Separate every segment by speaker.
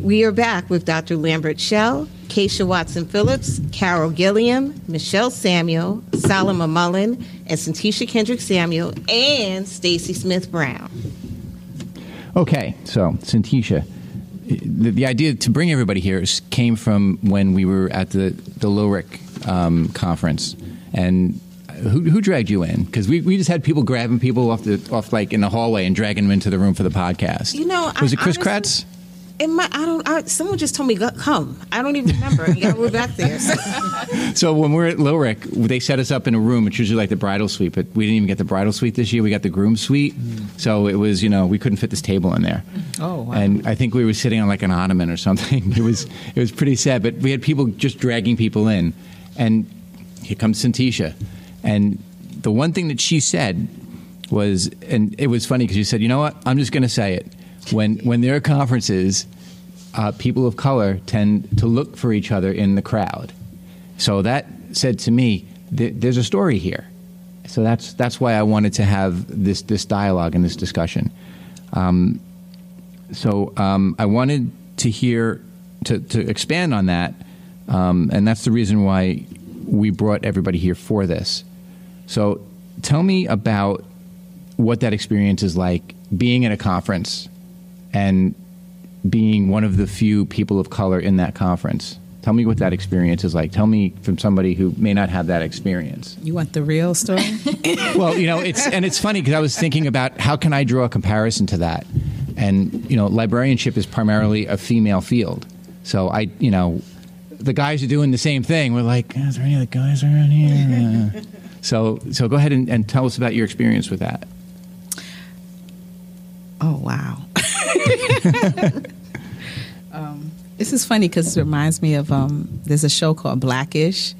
Speaker 1: We are back with Dr. Lambert Shell, Kaysha Watson Phillips, Carol Gilliam, Michelle Samuel, Salamah Mullen, and Syntychia Kendrick Samuel, and Stacey Smith Brown.
Speaker 2: Okay, so Syntychia, the, the idea to bring everybody here is, came from when we were at the the LORIC um, conference, and who, who dragged you in? Because we, we just had people grabbing people off the off like in the hallway and dragging them into the room for the podcast.
Speaker 1: You know,
Speaker 2: was
Speaker 1: I
Speaker 2: it Chris
Speaker 1: honestly-
Speaker 2: Kratz?
Speaker 1: It might, I don't. I, someone just told me come. I don't even remember. yeah, we're back there.
Speaker 2: So when we're at LORIC, they set us up in a room. It's usually like the bridal suite, but we didn't even get the bridal suite this year. We got the groom suite. Hmm. So it was, you know, we couldn't fit this table in there.
Speaker 3: Oh, wow.
Speaker 2: And I think we were sitting on like an ottoman or something. It was it was pretty sad. But we had people just dragging people in, and here comes Syntychia, and the one thing that she said was, and it was funny because she said, you know what, I'm just going to say it. When when there are conferences, uh, people of color tend to look for each other in the crowd. So that said to me, th- there's a story here. So that's that's why I wanted to have this this dialogue and this discussion. Um, so um, I wanted to hear to, to expand on that, um, and that's the reason why we brought everybody here for this. So tell me about what that experience is like being at a conference and being one of the few people of color in that conference. Tell me what that experience is like. Tell me from somebody who may not have that experience.
Speaker 3: You want the real story?
Speaker 2: Well, you know, it's and it's funny because I was thinking about how can I draw a comparison to that, and you know, librarianship is primarily a female field, so I, you know, the guys are doing the same thing. We're like, is there any other guys around here? So, so go ahead and, and tell us about your experience with that.
Speaker 3: Oh wow. um, this is funny because it reminds me of um, there's a show called Blackish,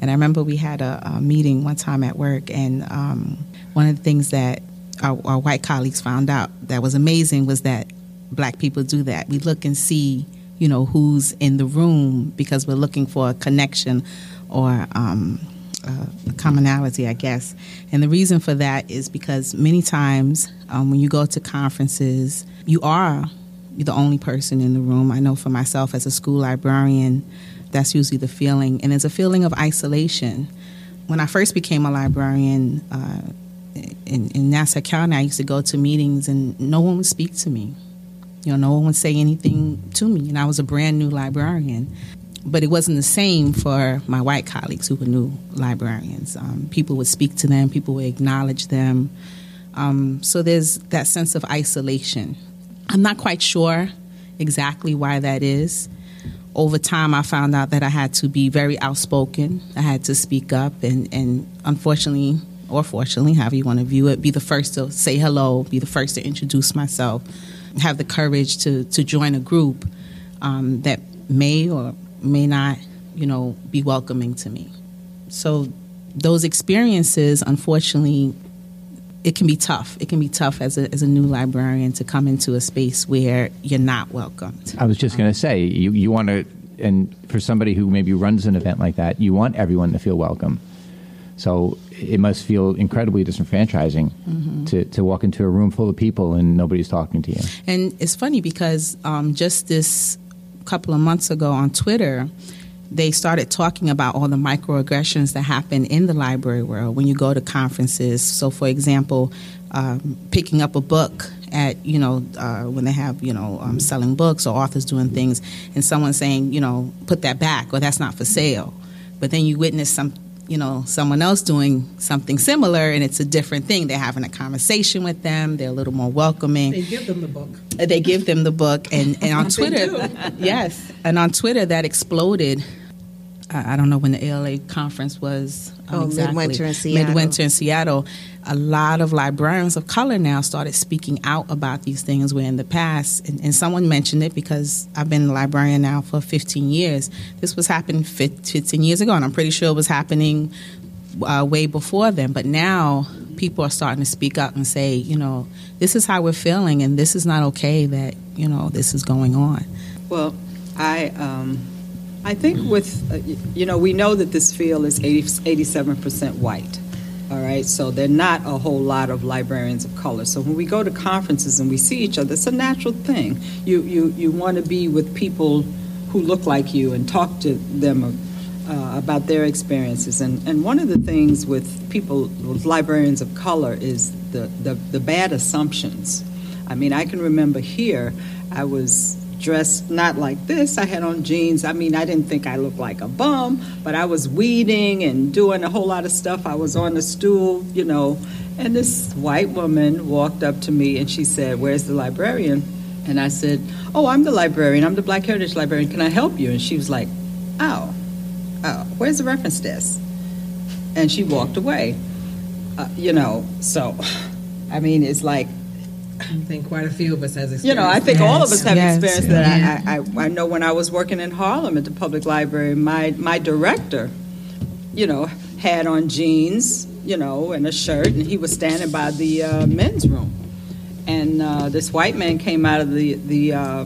Speaker 3: and I remember we had a, a meeting one time at work, and um, one of the things that our, our white colleagues found out that was amazing was that black people do that. We look and see, you know, who's in the room because we're looking for a connection or um, a commonality, I guess. And the reason for that is because many times um, when you go to conferences, you are the only person in the room. I know for myself as a school librarian, that's usually the feeling. And it's a feeling of isolation. When I first became a librarian uh, in, in Nassau County, I used to go to meetings and no one would speak to me. You know, no one would say anything to me. And I was a brand new librarian but it wasn't the same for my white colleagues who were new librarians. Um, people would speak to them, people would acknowledge them. Um, so there's that sense of isolation. I'm not quite sure exactly why that is. Over time, I found out that I had to be very outspoken. I had to speak up, and, and unfortunately, or fortunately, however you want to view it, be the first to say hello, be the first to introduce myself, have the courage to, to join a group um, that may or may not, you know, be welcoming to me. So those experiences, unfortunately, it can be tough. It can be tough as a, as a new librarian to come into a space where you're not welcomed.
Speaker 2: I was just going to say, you, you want to, and for somebody who maybe runs an event like that, you want everyone to feel welcome. So it must feel incredibly disenfranchising to, to walk into a room full of people and nobody's talking to you.
Speaker 3: And it's funny because um, just this couple of months ago on Twitter, they started talking about all the microaggressions that happen in the library world when you go to conferences. So, for example, um, picking up a book at you know uh, when they have you know um, selling books or authors doing things, and someone saying you know put that back or that's not for sale, but then you witness some you know someone else doing something similar and it's a different thing. They're having a conversation with them. They're a little more welcoming.
Speaker 4: They give them the book.
Speaker 3: They give them the book. And, and on twitter yes. And on twitter that exploded I I don't know when the ALA conference was. um,
Speaker 1: Oh, Midwinter in Seattle.
Speaker 3: Midwinter in Seattle. A lot of librarians of color now started speaking out about these things. Where in the past, and, and someone mentioned it because I've been a librarian now for 15 years. This was happening 15 years ago, and I'm pretty sure it was happening uh, way before then. But now people are starting to speak up and say, you know, this is how we're feeling, and this is not okay that you know this is going on.
Speaker 4: Well, I um, I think with uh, you know we know that this field is 80, 87% white, All right, so there are not a whole lot of librarians of color. So when we go to conferences and we see each other, it's a natural thing. You you you want to be with people who look like you and talk to them uh, about their experiences. And and one of the things with people with librarians of color is the the, the bad assumptions. I mean, I can remember here I was dressed not like this. I had on jeans. I mean, I didn't think I looked like a bum, but I was weeding and doing a whole lot of stuff. I was on the stool, you know, and this white woman walked up to me and she said, Where's the librarian? And I said, Oh, I'm the librarian. I'm the Black Heritage librarian. Can I help you? And she was like, Oh, oh, where's the reference desk? And she walked away. Uh, you know, so, I mean, it's like,
Speaker 5: I think quite a few of us has experienced.
Speaker 4: you know, I think all of us have
Speaker 3: Yes,
Speaker 4: experienced
Speaker 3: yes.
Speaker 4: that. I, I, I know when I was working in Harlem at the public library, my, my director, you know, had on jeans, you know, and a shirt, and he was standing by the uh, men's room. And uh, this white man came out of the, the, uh,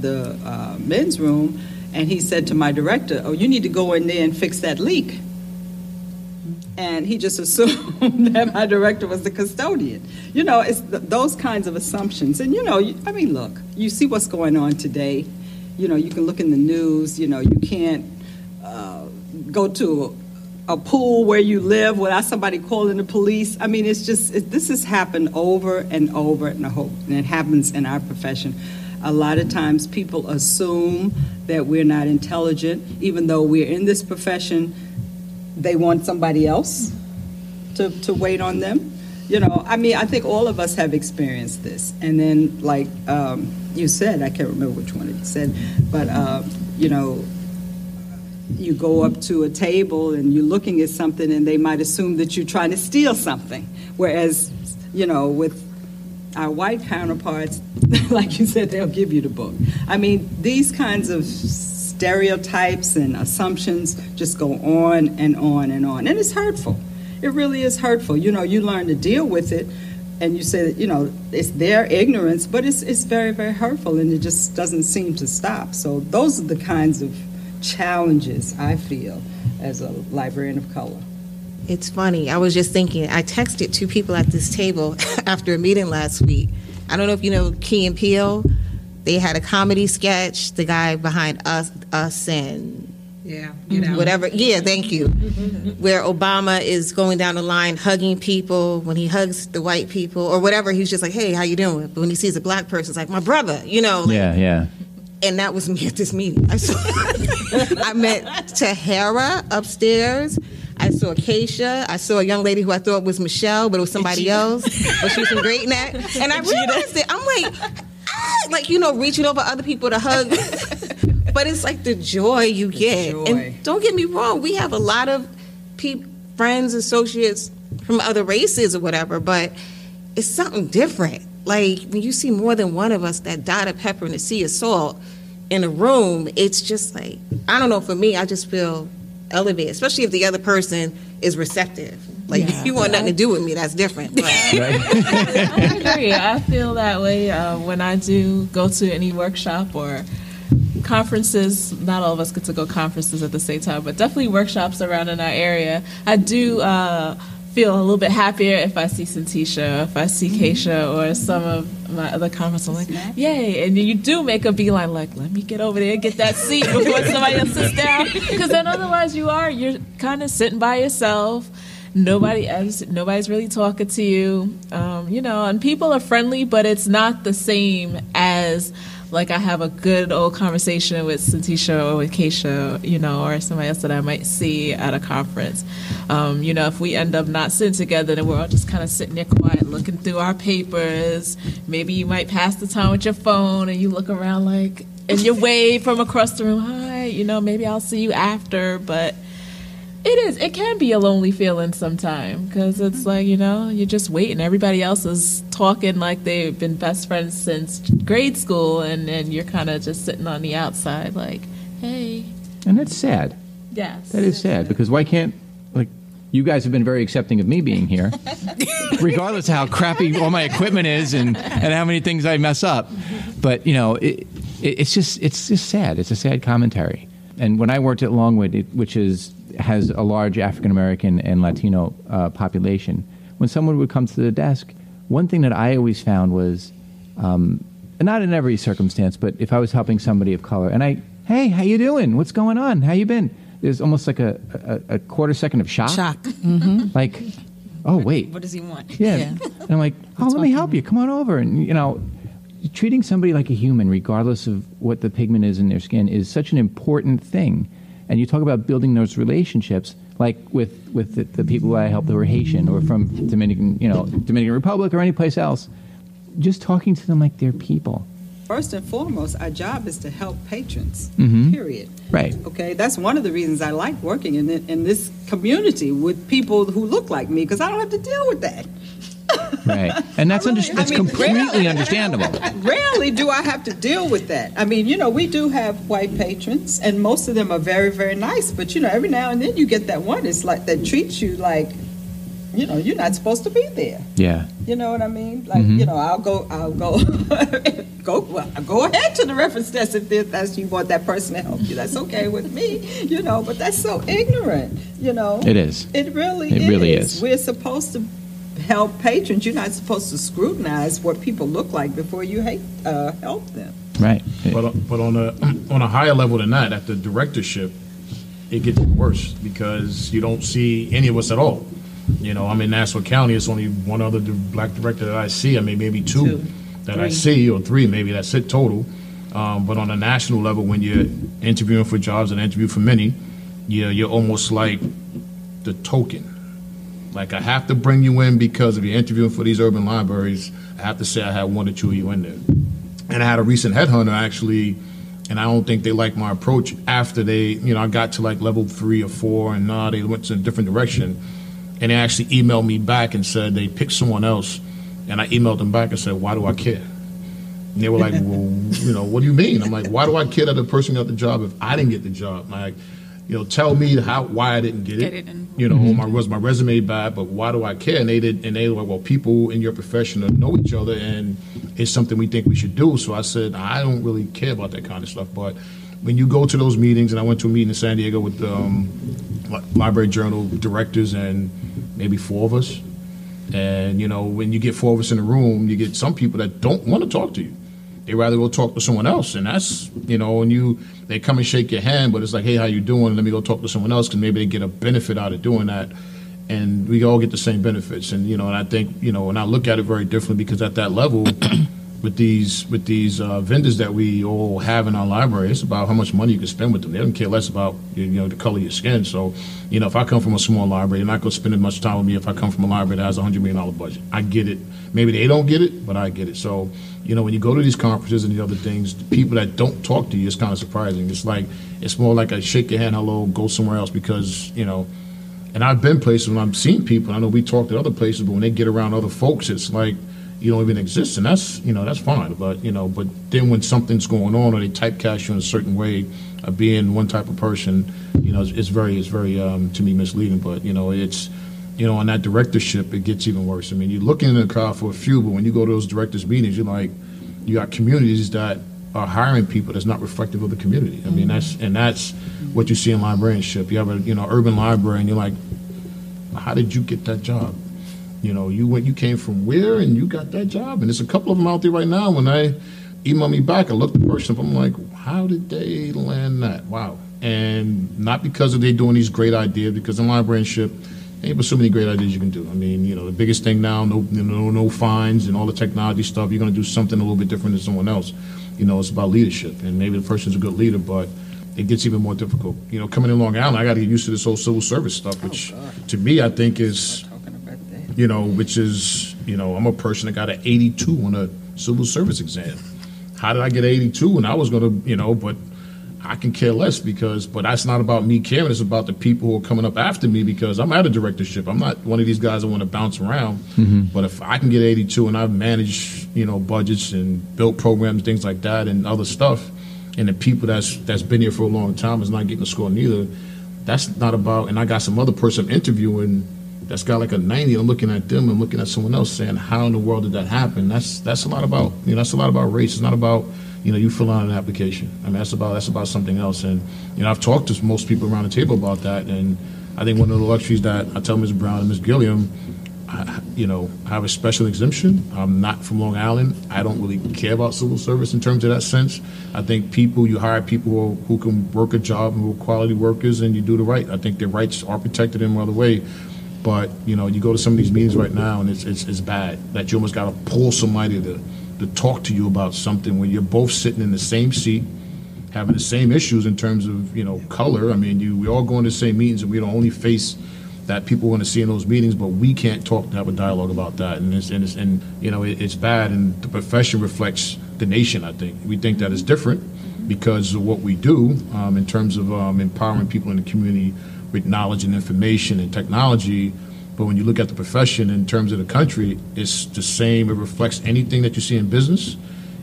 Speaker 4: the uh, men's room, and he said to my director, Oh, you need to go in there and fix that leak. And he just assumed that my director was the custodian. You know, it's th- those kinds of assumptions. And, you know, you, I mean, look, you see what's going on today. You know, you can look in the news, you know, you can't uh, go to a, a pool where you live without somebody calling the police. I mean, it's just, it, this has happened over and over and over, and it happens in our profession. A lot of times people assume that we're not intelligent, even though we're in this profession, they want somebody else to, to wait on them. You know, I mean, I think all of us have experienced this. And then, like um, you said, I can't remember which one you said, but, uh, you know, you go up to a table and you're looking at something and they might assume that you're trying to steal something. Whereas, you know, with our white counterparts, like you said, they'll give you the book. I mean, these kinds of stereotypes and assumptions just go on and on and on. And it's hurtful. It really is hurtful. You know, you learn to deal with it and you say that, you know, it's their ignorance, but it's, it's very, very hurtful and it just doesn't seem to stop. So those are the kinds of challenges I feel as a librarian of color.
Speaker 1: It's funny. I was just thinking, I texted two people at this table after a meeting last week. I don't know if you know Key and Peele. They had a comedy sketch, the guy behind us, us and
Speaker 5: Yeah, you know.
Speaker 1: whatever. Yeah, thank you. Mm-hmm. Where Obama is going down the line hugging people. When he hugs the white people or whatever, he's just like, "Hey, how you doing?" But when he sees a black person, it's like, "My brother," you know. like-
Speaker 2: Yeah, yeah.
Speaker 1: and that was me at this meeting. I saw, I met Tahara upstairs. I saw Kaysha. I saw a young lady who I thought was Michelle, but it was somebody else. But she was from Great Neck. And I realized it. I'm like, ah, like you know, reaching over other people to hug. but it's like the joy you get.
Speaker 4: joy.
Speaker 1: And don't get me wrong, we have a lot of peop friends, associates from other races or whatever, but it's something different. Like when you see more than one of us that dot of pepper and a sea of salt in a room, it's just like I don't know. For me, I just feel elevated, especially if the other person is receptive. Like
Speaker 3: Yeah.
Speaker 1: if you want nothing to do with me, that's different.
Speaker 6: I agree. I feel that way uh, when I do go to any workshop or conferences. Not all of us get to go conferences at the same time, but definitely workshops around in our area. I do uh, feel a little bit happier if I see Syntychia, if I see Kaysha, or some of my other conferences. I'm like, yay! And you do make a beeline, like, let me get over there, and get that seat before somebody else sits down, because then otherwise you are you're kind of sitting by yourself. Nobody else nobody's really talking to you. Um, you know and people are friendly but it's not the same as like I have a good old conversation with Syntychia or with Kaysha, you know, or somebody else that I might see at a conference. Um, you know, if we end up not sitting together, then we're all just kind of sitting there quiet, looking through our papers. Maybe you might pass the time with your phone and you look around like, and you wave from across the room, hi, you know, maybe I'll see you after, but it is. It can be a lonely feeling sometimes because it's mm-hmm. like you know you're just waiting. Everybody else is talking like they've been best friends since grade school, and and you're kind of just sitting on the outside, like, hey,
Speaker 2: And that's sad.
Speaker 6: yes,
Speaker 2: That is sad because why can't like you guys have been very accepting of me being here, regardless of how crappy all my equipment is and, and how many things I mess up. But you know, it, it, it's just it's just sad. It's a sad commentary. And when I worked at Longwood, it, which is has a large African American and Latino uh, population. When someone would come to the desk, one thing that I always found was, um, not in every circumstance, but if I was helping somebody of color, and I, hey, how you doing? What's going on? How you been? There's almost like a, a, a quarter second of shock.
Speaker 3: Shock. Mm-hmm.
Speaker 2: Like, oh wait,
Speaker 7: What does he want?
Speaker 2: yeah.
Speaker 3: Yeah.
Speaker 2: And I'm like, oh, let me help you. Come on over. And, you know, treating somebody like a human, regardless of what the pigment is in their skin, is such an important thing. And you talk about building those relationships, like with, with the, the people I helped who were Haitian or from Dominican, you know, Dominican Republic or any place else. Just talking to them like they're people.
Speaker 4: First and foremost, our job is to help patrons,
Speaker 2: Mhm.
Speaker 4: period.
Speaker 2: Right.
Speaker 4: Okay, that's one of the reasons I like working in, in this community with people who look like me, because I don't have to deal with that.
Speaker 2: Right. And that's,
Speaker 4: I
Speaker 2: under,
Speaker 4: really- I mean,
Speaker 2: completely
Speaker 4: rarely-
Speaker 2: understandable.
Speaker 4: Rarely do I have to deal with that. I mean, you know, we do have white patrons, and most of them are very, very nice. But you know, every now and then you get that one. It's like that treats you like, you know, you're not supposed to be there.
Speaker 2: Yeah.
Speaker 4: You know what I mean? Like,
Speaker 2: Mhm.
Speaker 4: you know, I'll go, I'll go, go, well, go ahead to the reference desk if that's you want that person to help you. That's okay with me, you know. But that's so ignorant, you know.
Speaker 2: It is.
Speaker 4: It really
Speaker 2: It
Speaker 4: is.
Speaker 2: really is.
Speaker 4: We're supposed to help patrons. You're not supposed to scrutinize what people look like before you hate, uh, help them.
Speaker 2: Right.
Speaker 8: But, but on a on a higher level than that, at the directorship, it gets worse because you don't see any of us at all. You know, I'm in Nassau County. It's only one other black director that I see. I mean, maybe two,
Speaker 4: Two.
Speaker 8: that I
Speaker 4: Three.
Speaker 8: see, or three, maybe that's it total. Um, but on a national level, when you're interviewing for jobs and interview for many, you're you're almost like the token. Like I have to bring you in because if you're interviewing for these urban libraries, I have to say I had one or two of you in there. And I had a recent headhunter actually, and I don't think they liked my approach after they, you know, I got to like level three or four, and nah, they went to a different direction. And they actually emailed me back and said they picked someone else. And I emailed them back and said, why do I care? And they were like, well, you know, what do you mean? I'm like, why do I care that the person got the job if I didn't get the job? Like, you know, tell me how why I didn't get it.
Speaker 7: Get it and-
Speaker 8: you know, my was my resume bad, but why do I care? And they did, and they were like, well, people in your profession know each other, and it's something we think we should do. So I said, I don't really care about that kind of stuff. But when you go to those meetings, and I went to a meeting in San Diego with um, Library Journal directors and maybe four of us, and you know, when you get four of us in a room, you get some people that don't want to talk to you. They rather go talk to someone else, and that's you know, and you they come and shake your hand, but it's like, hey, how you doing? Let me go talk to someone else because maybe they get a benefit out of doing that, and we all get the same benefits. And you know, and I think you know, and I look at it very differently because at that level, with these with these uh, vendors that we all have in our library, it's about how much money you can spend with them. They don't care less about you know the color of your skin. So, you know, if I come from a small library, they're not going to spend as much time with me if I come from a library that has a hundred million dollar budget. I get it. Maybe they don't get it, but I get it. So, you know, when you go to these conferences and the other things, the people that don't talk to you, it's kind of surprising. It's like it's more like a shake your hand, hello, go somewhere else because you know. And I've been places when I've seen people. I know we talked at other places, but when they get around other folks, it's like you don't even exist, and that's you know that's fine. But you know, but then when something's going on or they typecast you in a certain way of being one type of person, you know, it's, it's very it's very um, to me misleading. But you know, it's you know on that directorship, it gets even worse. I mean, you're looking in the crowd for a few, but when you go to those directors meetings, you're like, you got communities that are hiring people that's not reflective of the community. I mean, that's and that's what you see in librarianship. You have a you know urban library, and you're like, how did you get that job? You know, you went, you came from where, and you got that job. And there's a couple of them out there right now. When I email me back, I look the person up. I'm like, how did they land that? Wow. And not because of they doing these great ideas, because in librarianship, ain't but so many great ideas you can do. I mean, you know, the biggest thing now, no, no, no fines and all the technology stuff. You're going to do something a little bit different than someone else. You know, it's about leadership, and maybe the person's a good leader, but it gets even more difficult. You know, coming in Long Island, I got to get used to this whole civil service stuff, which oh, to me, I think is
Speaker 4: Talking about that.
Speaker 8: you know, which is, you know, I'm a person that got an 82 on a civil service exam. How did I get 82? And I was going to, you know, but I can care less because, but that's not about me caring. It's about the people who are coming up after me because I'm at a directorship. I'm not one of these guys that want to bounce around. Mm-hmm. But if I can get 82 and I've managed, you know, budgets and built programs, things like that, and other stuff, and the people that's that's been here for a long time is not getting a score neither. That's not about. And I got some other person interviewing that's got like a 90 i'm looking at them and looking at someone else saying how in the world did that happen that's that's a lot about you know that's a lot about race it's not about you know, you fill out an application. I mean, that's about that's about something else. And you know, I've talked to most people around the table about that, and I think one of the luxuries that I tell Ms. Brown and Ms. Gilliam, I, you know, I have a special exemption. I'm not from Long Island. I don't really care about civil service in terms of that sense. I think people you hire people who, who can work a job and who are quality workers, and you do the right. I think their rights are protected in another way. But you know, you go to some of these meetings right now, and it's it's, it's bad that you almost got to pull somebody to to talk to you about something when you're both sitting in the same seat, having the same issues in terms of you know color. I mean, you we all go into the same meetings, and we don't only face that people want to see in those meetings, but we can't talk and have a dialogue about that. And it's and, it's, and you know it, it's bad, and the profession reflects the nation. I think we think that is different because of what we do um, in terms of um, empowering people in the community with knowledge and information and technology. But when you look at the profession in terms of the country, it's the same. It reflects anything that you see in business.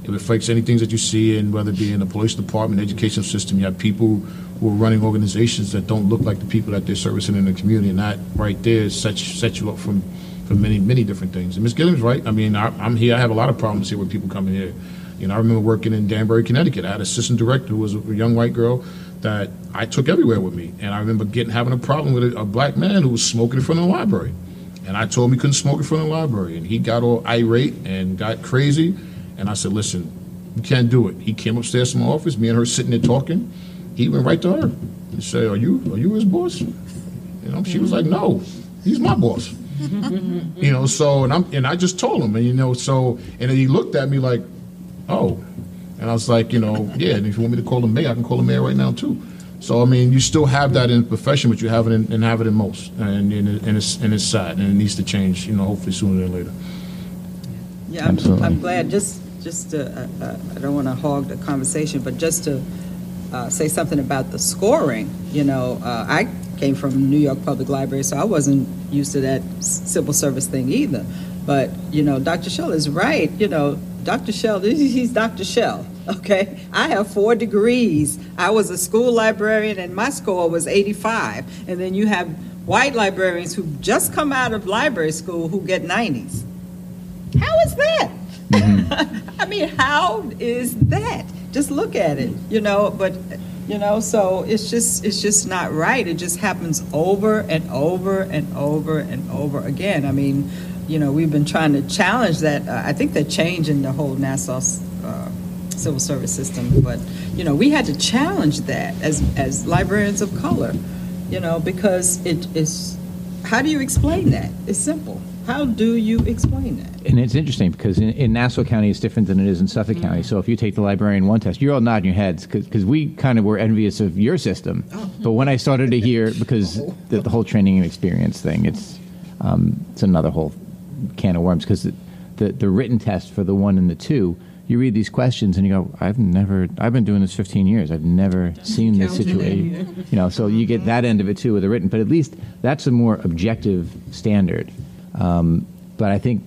Speaker 8: It reflects anything that you see in whether it be in the police department, education system. You have people who are running organizations that don't look like the people that they're servicing in the community, and that right there sets sets you up from for many many different things. And Ms. Gilliam's right. I mean, I, I'm here. I have a lot of problems here with people coming here. You know, I remember working in Danbury, Connecticut. I had an assistant director who was a young white girl that I took everywhere with me. And I remember getting having a problem with a, a black man who was smoking in front of the library. And I told him he couldn't smoke in front of the library. And he got all irate and got crazy. And I said, listen, you can't do it. He came upstairs to my office, me and her sitting there talking. He went right to her and said, Are you are you his boss? You know, she was like, No, he's my boss. you know, so and I'm and I just told him, and you know, so and he looked at me like, Oh. And I was like, you know, yeah, and if you want me to call him mayor, I can call him mayor right now too. So I mean, you still have that in the profession, but you have it in, and have it in most, and, and, and it's and it's sad, and it needs to change. You know, hopefully sooner than later.
Speaker 4: Yeah, I'm, I'm glad, just, just to, uh, uh, I don't want to hog the conversation, but just to uh, say something about the scoring, you know, uh, I came from New York Public Library, so I wasn't used to that civil service thing either. But, you know, Dr. Shell is right, you know, Dr. Shell, he's Dr. Shell, okay? I have four degrees. I was a school librarian and my score was 85. And then you have white librarians who just come out of library school who get 90s. How is that? I mean, how is that? Just look at it, you know. But you know, so it's just it's just not right. It just happens over and over and over and over again. I mean, you know, we've been trying to challenge that. Uh, I think the change in the whole Nassau uh, civil service system, but you know, we had to challenge that as as librarians of color, you know, because it is. How do you explain that? It's simple. How do you explain that?
Speaker 2: And it's interesting because in, in Nassau County it's different than it is in Suffolk County. So if you take the librarian one test, you're all nodding your heads because we kind of were envious of your system. But when I started to hear, because the, the whole training and experience thing, it's um, it's another whole can of worms because the, the the written test for the one and the two. You read these questions and you go, I've never, I've been doing this 15 years. I've never seen this situation. You know, so you get that end of it too with the written, but at least that's a more objective standard. Um, but I think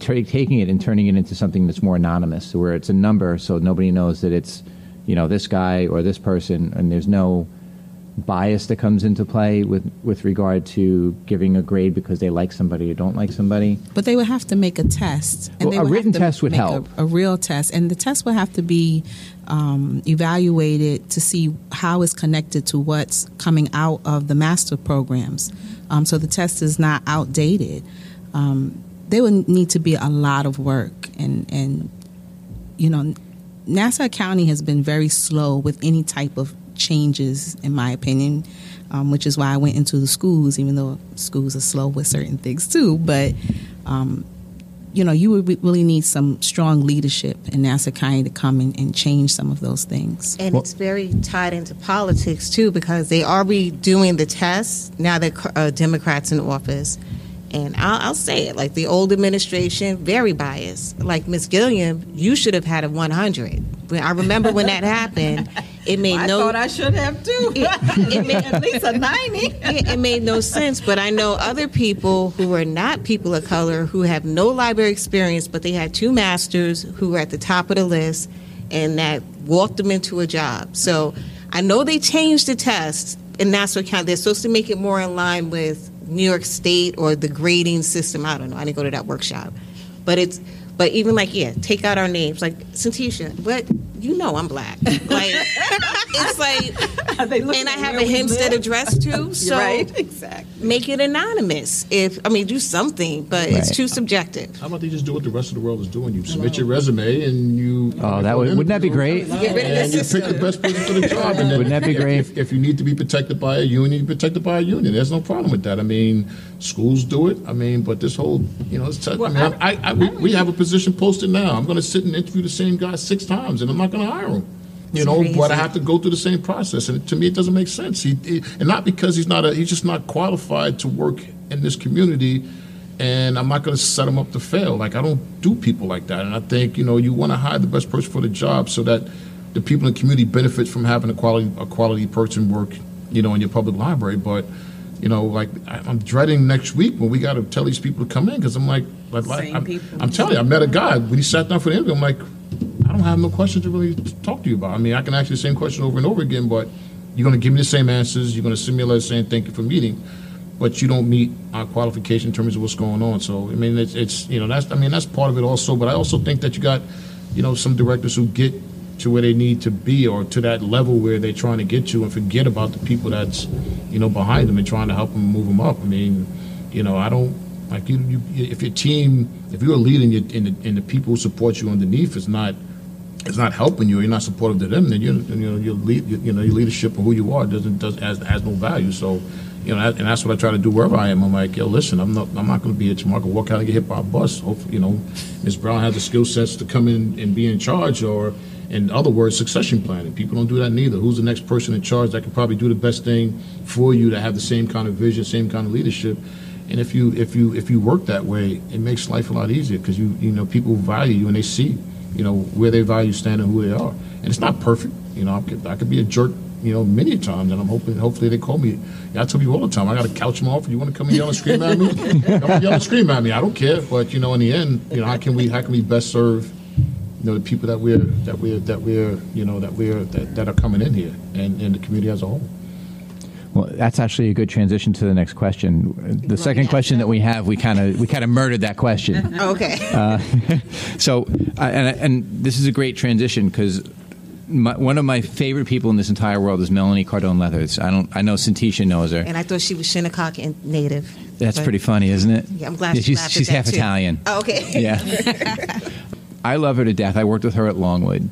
Speaker 2: tra- taking it and turning it into something that's more anonymous, where it's a number, so nobody knows that it's, you know, this guy or this person, and there's no bias that comes into play with with regard to giving a grade because they like somebody or don't like somebody.
Speaker 3: But they would have to make a test.
Speaker 2: Well,
Speaker 3: they
Speaker 2: a written test would help.
Speaker 3: A, a real test. And the test would have to be um, evaluated to see how it's connected to what's coming out of the master programs. Um, so the test is not outdated. Um, there would need to be a lot of work. And, and, you know, Nassau County has been very slow with any type of changes, in my opinion, um, which is why I went into the schools, even though schools are slow with certain things too. But, um, you know, you would really need some strong leadership in Nassau County to come in and change some of those things.
Speaker 1: And it's very tied into politics too, because they are redoing the tests now that uh, Democrats in office. And I'll, I'll say it, like the old administration, very biased. Like Miss Gilliam, you should have had a 100. I remember when that happened. It made
Speaker 4: I
Speaker 1: no.
Speaker 4: thought I should have too.
Speaker 1: It- it made-
Speaker 4: At least a 90.
Speaker 1: it, it made no sense. But I know other people who are not people of color who have no library experience, but they had two masters who were at the top of the list, and that walked them into a job. So I know they changed the test in Nassau County. They're supposed to make it more in line with New York State or the grading system. I don't know. I didn't go to that workshop, but it's. But even like yeah, take out our names like Syntychia. What you know I'm black. Like it's like,
Speaker 4: Are they looking
Speaker 1: and I have a
Speaker 4: we
Speaker 1: Hempstead address too. So
Speaker 4: right, exactly.
Speaker 1: make it anonymous. If I mean, do something, but it's too subjective.
Speaker 8: How about they just do what the rest of the world is doing? You submit your resume and you.
Speaker 2: Oh, that would, wouldn't that be great?
Speaker 1: Get rid of
Speaker 8: And you pick the best person for the job. And then
Speaker 2: Wouldn't that be
Speaker 8: if-
Speaker 2: great?
Speaker 8: If, if you need to be protected by a union, you're protected by a union. There's no problem with that. I mean, schools do it. I mean, but this whole, you know, it's, I mean, I, I, we, we have a position posted now. I'm going to sit and interview the same guy six times, and I'm not going to hire him. You know, but I have to go through the same process, and to me, it doesn't make sense. He, he and not because he's not a, he's just not qualified to work in this community, and I'm not going to set him up to fail. Like I don't do people like that, and I think you know you want to hire the best person for the job so that the people in the community benefit from having a quality a quality person work, you know, in your public library. But you know, like I'm dreading next week when we got to tell these people to come in because I'm like, like, like I'm. I'm telling you, I met a guy when he sat down for the interview. I'm like, I don't have no questions to really talk to you about. I mean, I can ask you the same question over and over again, but you're going to give me the same answers. You're going to send me a letter saying thank you for meeting, but you don't meet our qualification in terms of what's going on. So I mean, it's, it's you know that's I mean that's part of it also. But I also think that you got you know some directors who get to where they need to be or to that level where they're trying to get to and forget about the people that's you know behind them and trying to help them move them up. I mean, you know, I don't like you. you if your team, if you're a leader and, and, the, and the people who support you underneath is not is not helping you, or you're not supportive to them, then you you know your lead, you know your leadership and who you are doesn't does has, has no value. So, you know, and that's what I try to do wherever I am. I'm like, yo, listen, I'm not I'm not going to be here tomorrow. Walk out and get hit by a bus. Hopefully, you know, Ms. Brown has the skill sets to come in and be in charge, or in other words, succession planning. People don't do that neither. Who's the next person in charge that can probably do the best thing for you to have the same kind of vision, same kind of leadership? And if you if you if you work that way, it makes life a lot easier because you you know people value you and they see you know where they value stand and who they are. And it's not perfect. You know, I could, I could be a jerk. You know, many times, and I'm hoping, hopefully, they call me. Yeah, I tell people all the time, I got to couch them off. You want to come and yell and scream at me? Come yell and scream at me. I don't care. But you know, in the end, you know, how can we, how can we best serve, you know, the people that we're, that we're, that we're, you know, that we're, that, that are coming in here, and, and the community as a whole.
Speaker 2: Well, that's actually a good transition to the next question. The second question that we have, we kind of we kind of murdered that question.
Speaker 1: Okay.
Speaker 2: So, uh, and, and this is a great transition because one of my favorite people in this entire world is Melanie Cardone Leathers. I don't. I know Syntychia knows her.
Speaker 1: and I thought she was Shinnecock in- native.
Speaker 2: That's pretty funny, isn't it?
Speaker 1: Yeah, I'm glad
Speaker 2: Yeah,
Speaker 1: she
Speaker 2: she's she's half
Speaker 1: too.
Speaker 2: Italian.
Speaker 1: Oh, okay.
Speaker 2: Yeah. I love her to death. I worked with her at Longwood.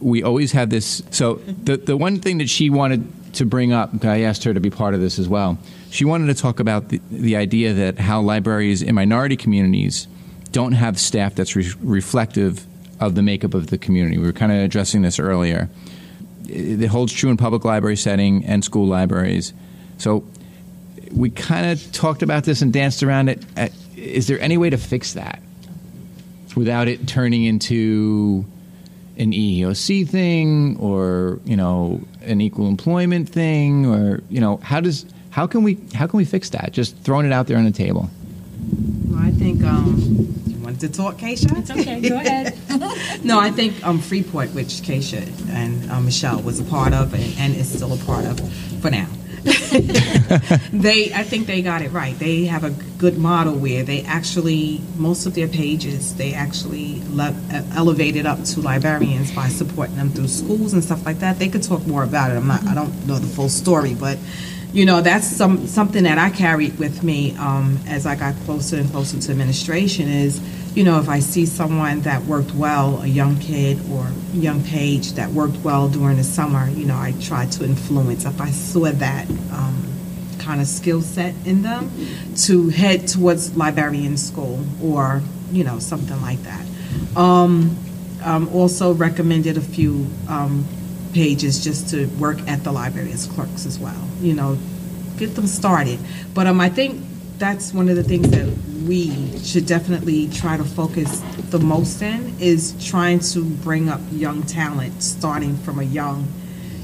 Speaker 2: We always have this. So the the one thing that she wanted to bring up, I asked her to be part of this as well. She wanted to talk about the, the idea that how libraries in minority communities don't have staff that's re- reflective of the makeup of the community. We were kind of addressing this earlier. It, it holds true in public library setting and school libraries. So we kind of talked about this and danced around it. Uh, there any way to fix that without it turning into an EEOC thing or you know an equal employment thing or you know how does how can we how can we fix that? Just throwing it out there on the table.
Speaker 5: Well, I think, um, you wanted to talk, Kaysha?
Speaker 6: It's okay. Go ahead.
Speaker 5: No, I think um, Freeport, which Kaysha and um, Michelle was a part of and, and is still a part of for now. they, I think they got it right. They have a good model where they actually, most of their pages, they actually le- uh, elevated up to librarians by supporting them through schools and stuff like that. They could talk more about it. I'm not, I don't know the full story, but you know, that's some something that I carried with me um, as I got closer and closer to administration. Is you know, if I see someone that worked well, a young kid or young page that worked well during the summer, you know, I try to influence. If I saw that um, kind of skill set in them, to head towards librarian school or you know something like that. Um, um, also recommended a few um, pages just to work at the library as clerks as well. You know, get them started. But um, I think that's one of the things that we should definitely try to focus the most in is trying to bring up young talent starting from a young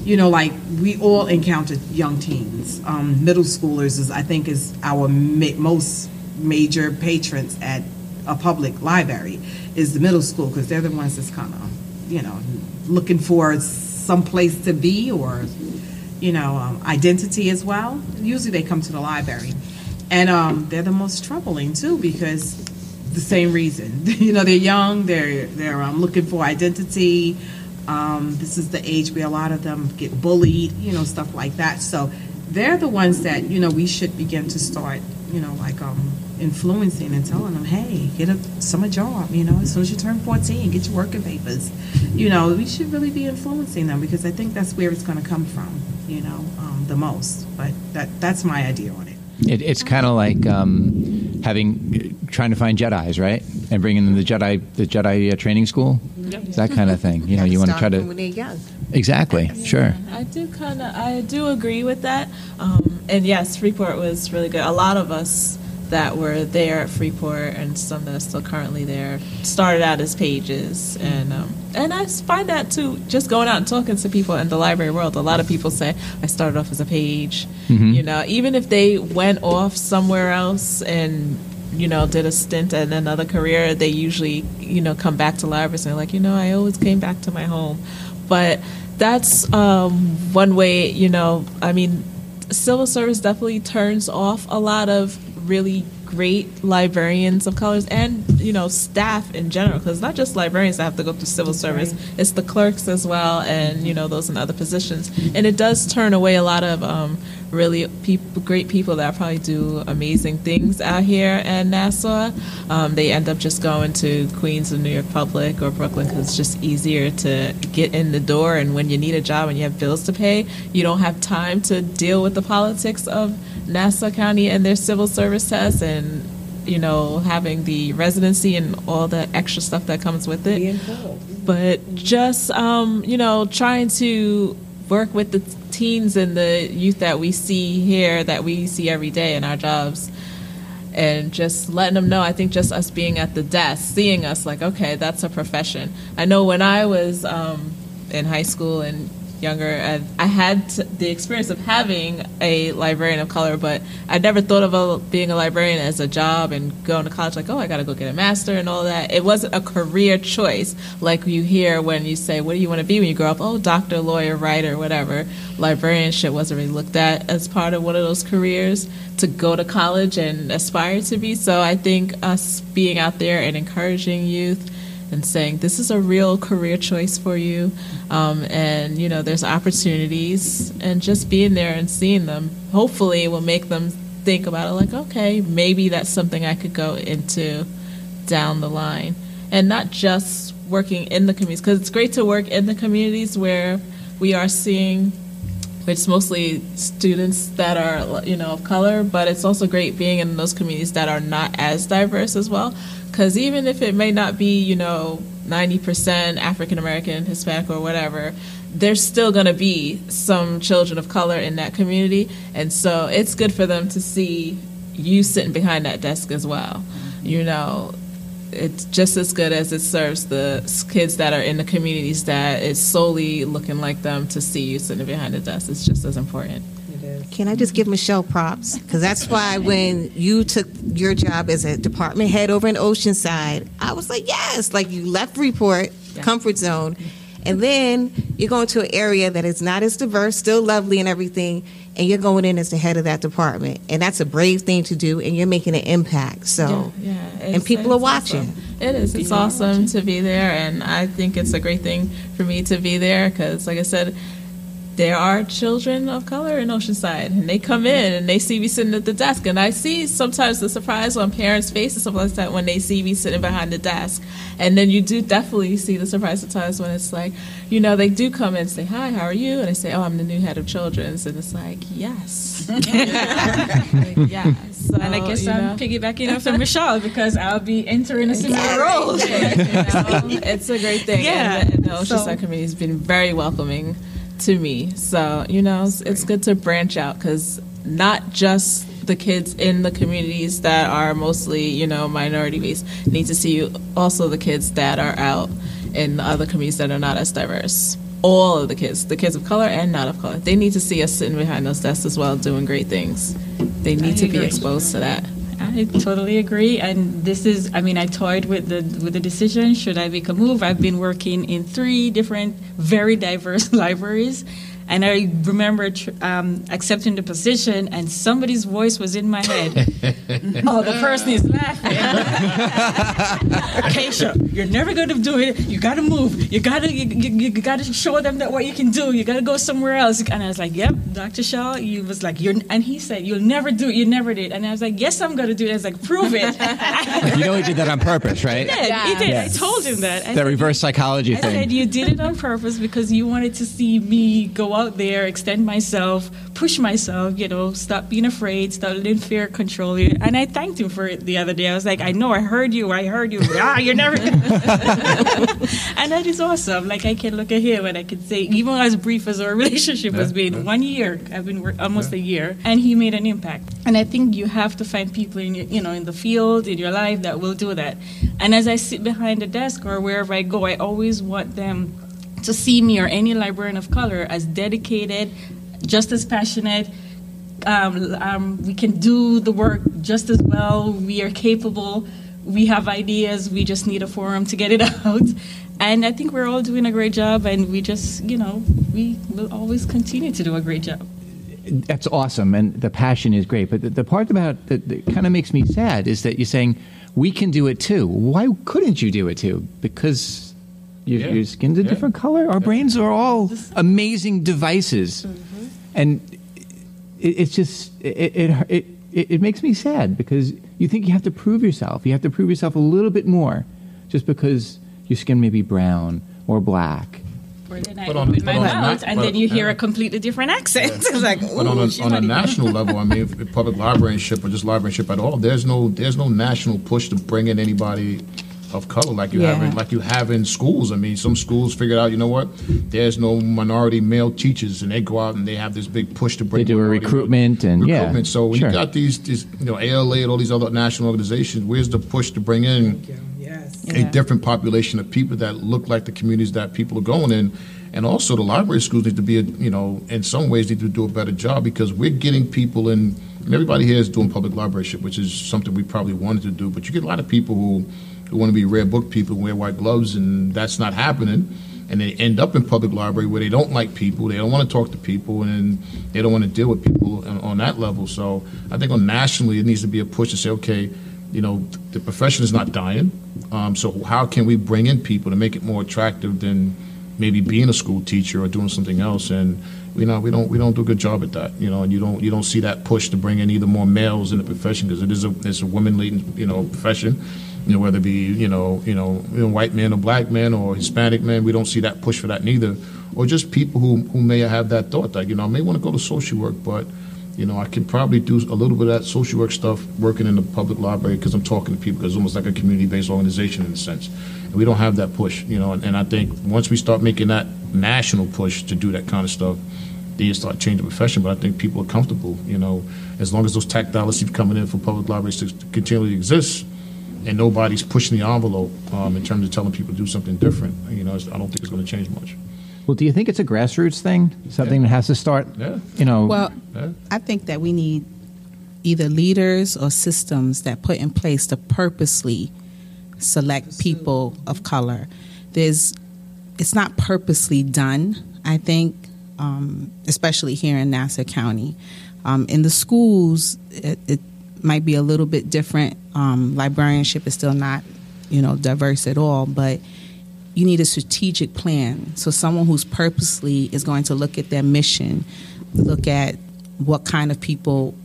Speaker 5: you know like we all encounter young teens. Um, middle schoolers is i think is our ma- most major patrons at a public library is the middle school because they're the ones that's kind of you know looking for some place to be or you know um, identity as well. Usually they come to the library and um, they're the most troubling too because the same reason you know they're young they're they're um, looking for identity Um, this is the age where a lot of them get bullied, you know, stuff like that. So they're the ones that you know we should begin to start, you know, like um, influencing and telling them, hey, get a summer job. You know, as soon as you turn 14, get your working papers. You know, we should really be influencing them because I think that's where it's going to come from. You know, um, the most. But that that's my idea on it.
Speaker 2: It, it's kind of like um, having trying to find Jedi's, right? And bringing them the Jedi the Jedi uh, training school, that kind of thing. You know, you want to try
Speaker 1: Start when
Speaker 2: to
Speaker 1: they're young.
Speaker 2: exactly, sure.
Speaker 6: I do kind of, I do agree with that. Um, and yes, Freeport was really good. A lot of us that were there at Freeport and some that are still currently there started out as pages. And, um, and I find that too, just going out and talking to people in the library world. A lot of people say, I started off as a page. You know, even if they went off somewhere else and you know, did a stint in another career, they usually, you know, come back to libraries and they're like, you know, I always came back to my home. But that's um, one way, you know, I mean, civil service definitely turns off a lot of really great librarians of colors and you know staff in general because not just librarians that have to go through civil service it's the clerks as well and you know those in other positions and it does turn away a lot of um, really people, great people that probably do amazing things out here at Nassau. Um, they end up just going to Queens or New York Public or Brooklyn because it's just easier to get in the door. And when you need a job and you have bills to pay, you don't have time to deal with the politics of Nassau County and their civil service tests and you know having the residency and all the extra stuff that comes with it. But just um, you know trying to work with the teens and the youth that we see here that we see every day in our jobs and just letting them know i think just us being at the desk seeing us like okay that's a profession. I know when i was um, in high school and younger I, I had the experience of having a librarian of color but i never thought of a, being a librarian as a job and going to college like oh i gotta go get a master and all that. It wasn't a career choice like you hear when you say what do you want to be when you grow up? Oh doctor lawyer writer whatever. Librarianship wasn't really looked at as part of one of those careers to go to college and aspire to be. So i think us being out there and encouraging youth and saying this is a real career choice for you um, and you know there's opportunities and just being there and seeing them hopefully will make them think about it like okay maybe that's something i could go into down the line. And not just working in the communities because it's great to work in the communities where we are seeing it's mostly students that are you know of color but it's also great being in those communities that are not as diverse as well. Because even if it may not be you know 90% african american hispanic or whatever there's still going to be some children of color in that community. And so it's good for them to see you sitting behind that desk as well you know it's just as good as it serves the kids that are in the communities that is solely looking like them to see you sitting behind the desk. It's just as important.
Speaker 1: Can I just give Michelle props? Because that's why when you took your job as a department head over in Oceanside, I was like, yes, like you left Freeport, comfort zone, and then you're going to an area that is not as diverse, still lovely and everything, and you're going in as the head of that department. And that's a brave thing to do, and you're making an impact. So,
Speaker 6: yeah,
Speaker 1: and people are watching.
Speaker 6: awesome. It is. It's awesome to be there, and I think it's a great thing for me to be there because, like I said, there are children of color in Oceanside, and they come in and they see me sitting at the desk, and I see sometimes the surprise on parents' faces, stuff like that, when they see me sitting behind the desk, and then you do definitely see the surprise sometimes when it's like, you know, they do come in and say, "Hi, how are you?" and I say, "Oh, I'm the new head of children's," and it's like, "Yes, Like, yes." So,
Speaker 7: And I guess. I'm piggybacking off of Michelle because I'll be entering a similar role.
Speaker 6: You know, it's a great thing.
Speaker 7: Yeah.
Speaker 6: And, the- and the
Speaker 7: So-
Speaker 6: Oceanside community has been very welcoming to me. So, you know, it's, it's good to branch out because not just the kids in the communities that are mostly, you know, minority based need to see you, also the kids that are out in the other communities that are not as diverse. All of the kids, the kids of color and not of color, they need to see us sitting behind those desks as well, doing great things. They need to be exposed to that.
Speaker 7: I totally agree, and this is. I mean, I toyed with the with the decision. Should I make a move? I've been working in three different, very diverse libraries, And I remember tr- um, accepting the position, and somebody's voice was in my head. oh, the person is laughing. Kaysha, you're never going to do it. You got to move. You got to you, you, you got to show them that what you can do. You got to go somewhere else. And I was like, "Yep, Dr. Shaw." He was like, "You're," and he said, "You'll never do it. You never did." And I was like, "Yes, I'm going to do it." I was like, "Prove it."
Speaker 2: You know he did that on purpose, right?
Speaker 7: He did. He did.
Speaker 2: Yes.
Speaker 7: I told him that. I
Speaker 2: That
Speaker 7: said,
Speaker 2: reverse psychology thing.
Speaker 7: I said you did it on purpose because you wanted to see me go out there, extend myself, push myself, you know, stop being afraid, stop letting fear control you. And I thanked him for it the other day. I was like, I know, I heard you, I heard you. ah, you're never. and that is awesome. Like I can look at him and I can say, even as brief as our relationship has been, one year, I've been almost a year, and he made an impact. And I think you have to find people in your, you know, in the field, in your life that will do that. And as I sit behind the desk or wherever I go, I always want them to see me or any librarian of color as dedicated, just as passionate. Um, um, we can do the work just as well. We are capable. We have ideas. We just need a forum to get it out. And I think we're all doing a great job. And we just, you know, we will always continue to do a great job.
Speaker 2: That's awesome, and the passion is great. But the, the part about that, that kind of makes me sad is that you're saying we can do it too. Why couldn't you do it too? Because your,
Speaker 8: Yeah.
Speaker 2: your skin's a
Speaker 8: Yeah.
Speaker 2: different color. Our brains are all amazing devices,
Speaker 8: Mm-hmm.
Speaker 2: and it, it's just it, it it it it makes me sad because you think you have to prove yourself. You have to prove yourself a little bit more, just because your skin may be brown or black.
Speaker 7: Or then I
Speaker 8: But on-
Speaker 7: open my
Speaker 8: but on the
Speaker 7: mouth,
Speaker 8: ma-
Speaker 7: and then you hear
Speaker 8: yeah.
Speaker 7: a completely different accent. it's like,
Speaker 8: But on a, on a national level, I mean, if, if public librarianship or just librarianship at all, there's no there's no national push to bring in anybody of color like you have in, like you have in schools. I mean, some schools figured out, you know what, there's no minority male teachers, and they go out and they have this big push to bring.
Speaker 2: They do a recruitment and- yeah,
Speaker 8: recruitment. So when
Speaker 2: sure.
Speaker 8: you got these, these, you know, ALA and all these other national organizations, where's the push to bring in?
Speaker 5: Yes.
Speaker 8: a different population of people that look like the communities that people are going in. And also, the library schools need to be, a, you know, in some ways, need to do a better job because we're getting people in. And everybody here is doing public libraryship, which is something we probably wanted to do. But you get a lot of people who, who want to be rare book people, wear white gloves, and that's not happening. And they end up in public library where they don't like people, they don't want to talk to people, and they don't want to deal with people on, on that level. So I think on nationally, it needs to be a push to say, okay, you know, the profession is not dying. Um, so how can we bring in people to make it more attractive than maybe being a school teacher or doing something else? And you know, we don't we don't do a good job at that. You know, and you don't you don't see that push to bring in either more males in the profession because it is a it's a women leading you know profession. You know, whether it be you know you know, white men or black men or Hispanic men, we don't see that push for that neither. Or just people who who may have that thought that you know I may want to go to social work, but you know, I can probably do a little bit of that social work stuff working in the public library because I'm talking to people because it's almost like a community-based organization in a sense. And we don't have that push, you know, and, and I think once we start making that national push to do that kind of stuff, then start changing the profession. But I think people are comfortable, you know, as long as those tax dollars keep coming in for public libraries to continually exist and nobody's pushing the envelope um, in terms of telling people to do something different, you know, I don't think it's going to change much.
Speaker 2: Well, do you think it's a grassroots thing? Something that has to start,
Speaker 8: Yeah.
Speaker 2: you know?
Speaker 3: Well,
Speaker 8: Yeah.
Speaker 3: I think that we need either leaders or systems that put in place to purposely select people of color. There's, it's not purposely done. I think, um, especially here in Nassau County, um, in the schools, it, it might be a little bit different. Um, librarianship is still not, you know, diverse at all, but you need a strategic plan. So someone who's purposely is going to look at their mission, look at what kind of people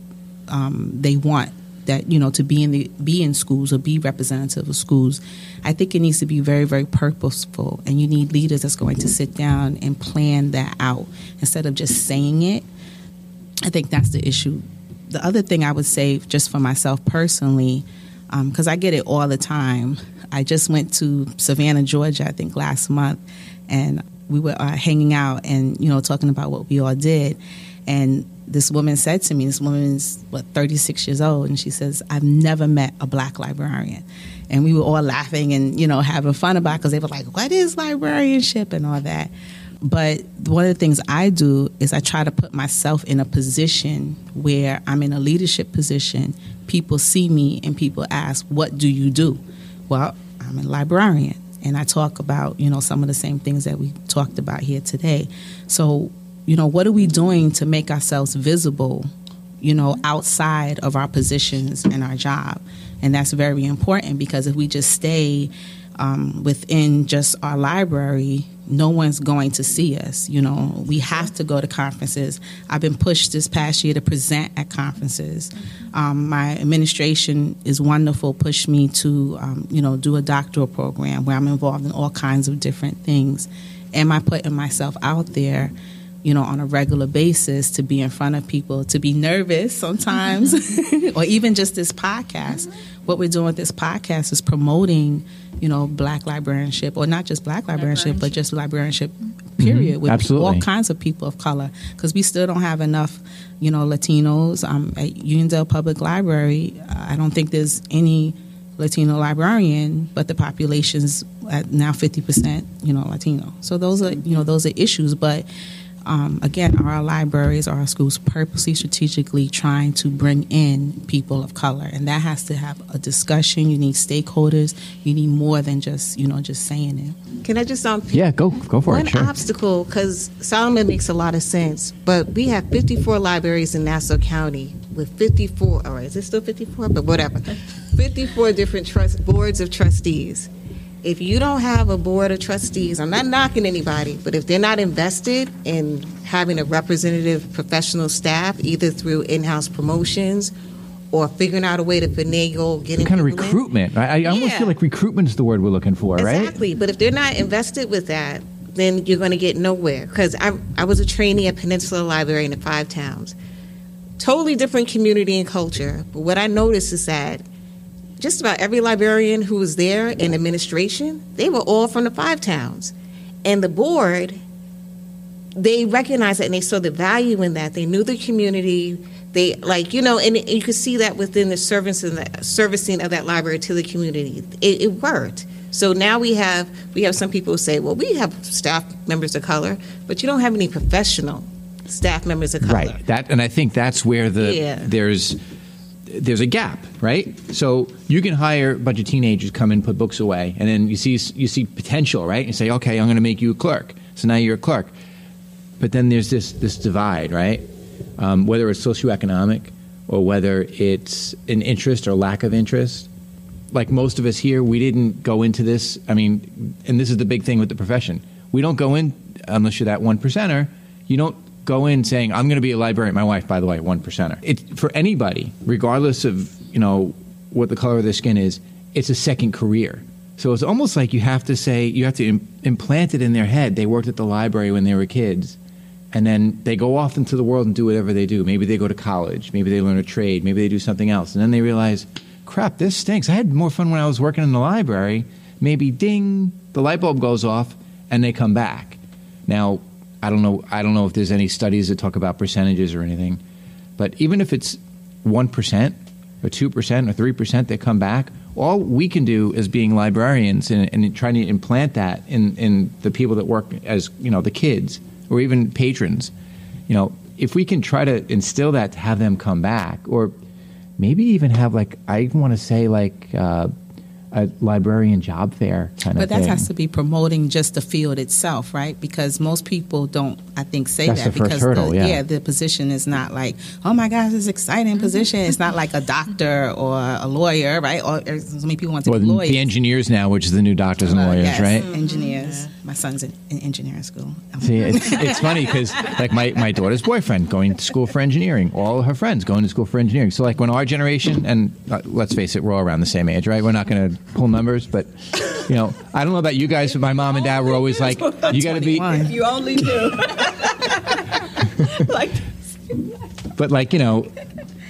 Speaker 3: um, they want that you know to be in the be in schools or be representative of schools. I think it needs to be very very purposeful, and you need leaders that's going to sit down and plan that out instead of just saying it. I think that's the issue. The other thing I would say, just for myself personally, because I get it all the time. I just went to Savannah, Georgia, I think last month, and we were uh, hanging out and you know talking about what we all did. And this woman said to me, this woman's what 36 years old, and she says, "I've never met a black librarian." And we were all laughing and you know having fun about because they were like, "What is librarianship?" and all that. But one of the things I do is I try to put myself in a position where I'm in a leadership position. People see me and people ask, "What do you do?" Well, I'm a librarian, and I talk about you know some of the same things that we talked about here today. So you know, what are we doing to make ourselves visible, you know, outside of our positions and our job? And that's very important because if we just stay um, within just our library, no one's going to see us. You know, we have to go to conferences. I've been pushed this past year to present at conferences. Um, my administration is wonderful, pushed me to, um, you know, do a doctoral program where I'm involved in all kinds of different things. Am I putting myself out there? You know, on a regular basis to be in front of people, to be nervous sometimes, or even just this podcast. What we're doing with this podcast is promoting, you know, black librarianship, or not just black librarianship, but just librarianship, period,
Speaker 2: Mhm,
Speaker 3: with
Speaker 2: absolutely.
Speaker 3: all kinds of people of color. Because we still don't have enough, you know, Latinos. Um, at Uniondale Public Library, I don't think there's any Latino librarian, but the population's at now 50%, you know, Latino. So those are, you know, those are issues. But um, again, are our libraries, are our schools purposely, strategically trying to bring in people of color, and that has to have a discussion. You need stakeholders. You need more than just, you know, just saying it.
Speaker 1: Can I just um
Speaker 2: Yeah, go go for
Speaker 1: one
Speaker 2: it. Sure.
Speaker 1: obstacle because Salamah makes a lot of sense, but we have 54 libraries in Nassau County with 54. All right, is it still 54? But whatever, 54 different trust boards of trustees. If you don't have a board of trustees, I'm not knocking anybody, but if they're not invested in having a representative professional staff, either through in-house promotions or figuring out a way to finagle getting
Speaker 2: kind of
Speaker 1: in-
Speaker 2: recruitment. I, I almost feel like recruitment is the word we're looking for, right?
Speaker 1: Exactly. But if they're not invested with that, then you're going to get nowhere. Because I, I was a trainee at Peninsula Library in the Five Towns. Totally different community and culture. But what I noticed is that just about every librarian who was there in administration, they were all from the Five Towns. And the board, they recognized that and they saw the value in that. They knew the community. They like you know, and you could see that within the service and the servicing of that library to the community. It, it worked. So now we have we have some people who say, well, we have staff members of color, but you don't have any professional staff members of color.
Speaker 2: Right. That, and I think that's where the
Speaker 1: Yeah.
Speaker 2: there's there's a gap, right? So you can hire a bunch of teenagers come in, put books away, and then you see you see potential, right? You say, okay, I'm going to make you a clerk. So now you're a clerk. But then there's this this divide, right? Um, whether it's socioeconomic or whether it's an interest or lack of interest. Like most of us here, we didn't go into this. I mean, and this is the big thing with the profession. We don't go in unless you're that one percenter. You don't go in saying, "I'm going to be a librarian." My wife, by the way, one percenter. It for anybody, regardless of you know what the color of their skin is. It's a second career. So it's almost like you have to say you have to Im- implant it in their head. They worked at the library when they were kids, and then they go off into the world and do whatever they do. Maybe they go to college, maybe they learn a trade, maybe they do something else, and then they realize, crap, this stinks. I had more fun when I was working in the library. Maybe ding, the light bulb goes off, and they come back. Now, I don't know. I don't know if there's any studies that talk about percentages or anything, but even if it's one percent or two percent or three percent that come back, all we can do as being librarians and, and trying to implant that in, in the people that work as you know the kids or even patrons. You know, if we can try to instill that to have them come back, or maybe even have like I want to say like uh, a librarian job fair kind
Speaker 3: But
Speaker 2: of thing.
Speaker 3: But that has to be promoting just the field itself, right? Because most people don't, I think, say
Speaker 2: That's
Speaker 3: that
Speaker 2: the first
Speaker 3: because
Speaker 2: hurdle,
Speaker 3: the,
Speaker 2: yeah.
Speaker 3: the position is not like, oh my gosh, this exciting position. It's not like a doctor or a lawyer, right? Or, or so many people want to
Speaker 2: or
Speaker 3: be lawyers.
Speaker 2: the engineers now, which is the new doctors and
Speaker 3: Uh,
Speaker 2: lawyers,
Speaker 3: yes,
Speaker 2: right?
Speaker 3: Engineers. My son's in, in engineering school.
Speaker 2: See, it's, it's funny because like my, my daughter's boyfriend going to school for engineering, all her friends going to school for engineering. So like when our generation, and uh, let's face it, we're all around the same age, right? We're not going to pull numbers, but you know, I don't know about you guys, but my mom and dad were always like, you got to be,
Speaker 4: If you only knew. like,
Speaker 2: but like you know,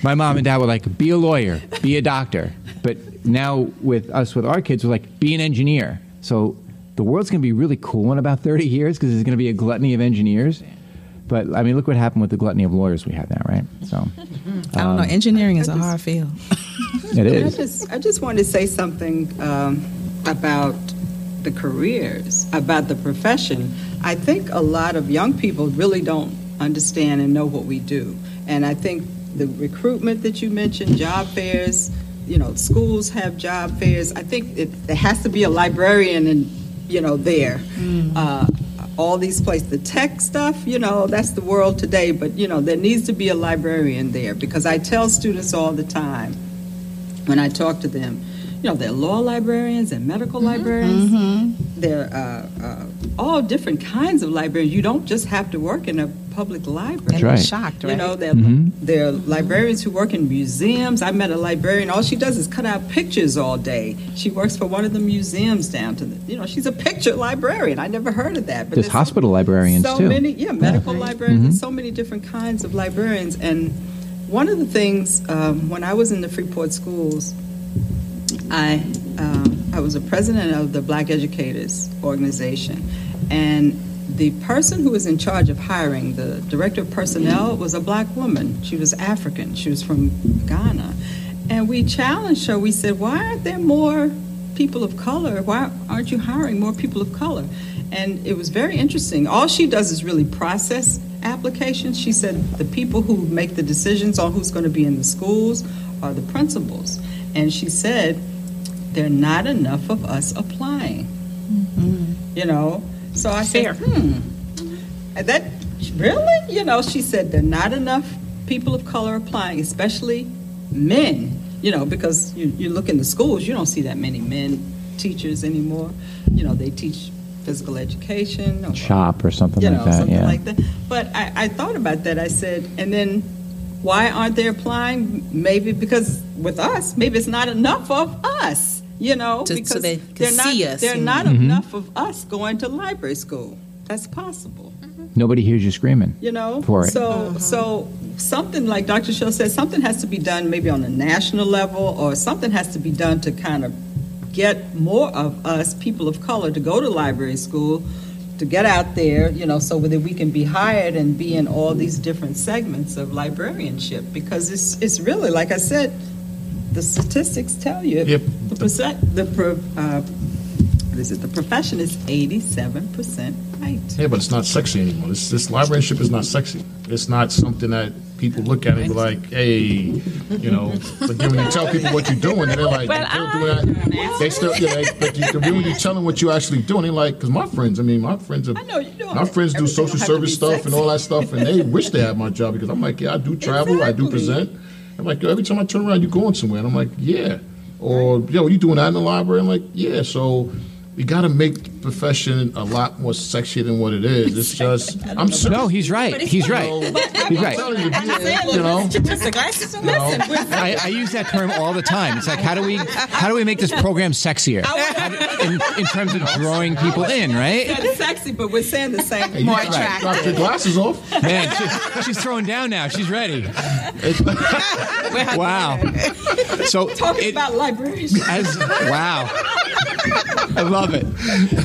Speaker 2: my mom and dad were like, be a lawyer, be a doctor. But now with us, with our kids, we're like, be an engineer. So the world's going to be really cool in about 30 years because there's going to be a gluttony of engineers. But I mean, look what happened with the gluttony of lawyers we had now, right? So
Speaker 3: I don't know. Engineering is a hard field.
Speaker 2: it
Speaker 4: I just, I just wanted to say something um, about the careers, about the profession. I think a lot of young people really don't understand and know what we do. And I think the recruitment that you mentioned, job fairs, you know, schools have job fairs. I think it, there has to be a librarian and, you know, there. Uh, all these places. The tech stuff, you know, that's the world today, but, you know, there needs to be a librarian there because I tell students all the time when I talk to them, you know, they're law librarians and medical librarians. They're uh, uh, all different kinds of librarians. You don't just have to work in a public library.
Speaker 3: And
Speaker 2: right.
Speaker 3: I'm shocked, right?
Speaker 4: You know, there, there are librarians who work in museums. I met a librarian, all she does is cut out pictures all day. She works for one of the museums down to the, you know, she's a picture librarian. I never heard of that. But
Speaker 2: There's
Speaker 4: so-
Speaker 2: hospital librarians,
Speaker 4: so
Speaker 2: too.
Speaker 4: many, yeah, medical librarians, There's so many different kinds of librarians. And one of the things, um, when I was in the Freeport schools, I, um, I was a president of the Black Educators Organization, and the person who was in charge of hiring, the director of personnel, was a black woman. She was African. She was from Ghana, and we challenged her. We said, "Why aren't there more people of color? Why aren't you hiring more people of color?" And it was very interesting. All she does is really process applications. She said the people who make the decisions on who's going to be in the schools are the principals. And she said, there are not enough of us applying. Mm-hmm. You know? So I
Speaker 7: Fair.
Speaker 4: said, hmm. That, really? You know, she said, there are not enough people of color applying, especially men. You know, because you, you look in the schools, you don't see that many men teachers anymore. You know, they teach physical education. Or,
Speaker 2: Shop or something
Speaker 4: you
Speaker 2: like that.
Speaker 4: something
Speaker 2: yeah.
Speaker 4: like that. But I, I thought about that. I said, and then why aren't they applying? Maybe because with us, maybe it's not enough of us. You know,
Speaker 3: To- so
Speaker 4: because
Speaker 3: they can
Speaker 4: they're not,
Speaker 3: see us
Speaker 4: There are not
Speaker 2: Mm-hmm.
Speaker 4: enough of us going to library school. That's possible.
Speaker 2: Nobody hears you screaming.
Speaker 4: You know,
Speaker 2: For it.
Speaker 4: so so something like Dr. Shell said, something has to be done maybe on a national level, or something has to be done to kind of get more of us, people of color, to go to library school, to get out there, you know, so that we can be hired and be in all these different segments of librarianship. Because it's it's really, like I said, the statistics tell you
Speaker 8: Yep.
Speaker 4: the percent, the pro, uh, what is it? The profession is eighty-seven percent white.
Speaker 8: Yeah, but it's not sexy anymore. This, this librarianship is not sexy. It's not something that people look at and be like, hey, you know. But then when you tell people what you're doing, they're like,
Speaker 7: Well,
Speaker 8: they're doing that. They still, yeah, they, but you, then when you tell them what you're actually doing, they're like, because my friends, I mean, my friends are,
Speaker 4: I know you're doing
Speaker 8: my friends do social
Speaker 4: don't have to
Speaker 8: service
Speaker 4: be
Speaker 8: stuff and all that stuff, and they wish they had my job because I'm like, yeah, I do travel, I do present. I'm like, every time I turn around, you're going somewhere, and I'm like, yeah. Or yo, you doing that in the library? I'm like, yeah. So. We got to make profession a lot more sexy than what it is. It's just, I'm so,
Speaker 2: No, he's right. He's right. He's right.
Speaker 8: telling you, you know,
Speaker 2: I, I use that term all the time. It's like, how do we how do we make this program sexier do- in, in terms of drawing people in, right?
Speaker 4: It's sexy, but we're saying the same.
Speaker 8: you
Speaker 4: More
Speaker 8: drop- drop your glasses off.
Speaker 2: Man, she, she's throwing down now. She's ready. Wow. So
Speaker 4: Talking
Speaker 2: it,
Speaker 4: about libraries.
Speaker 2: as wow i love it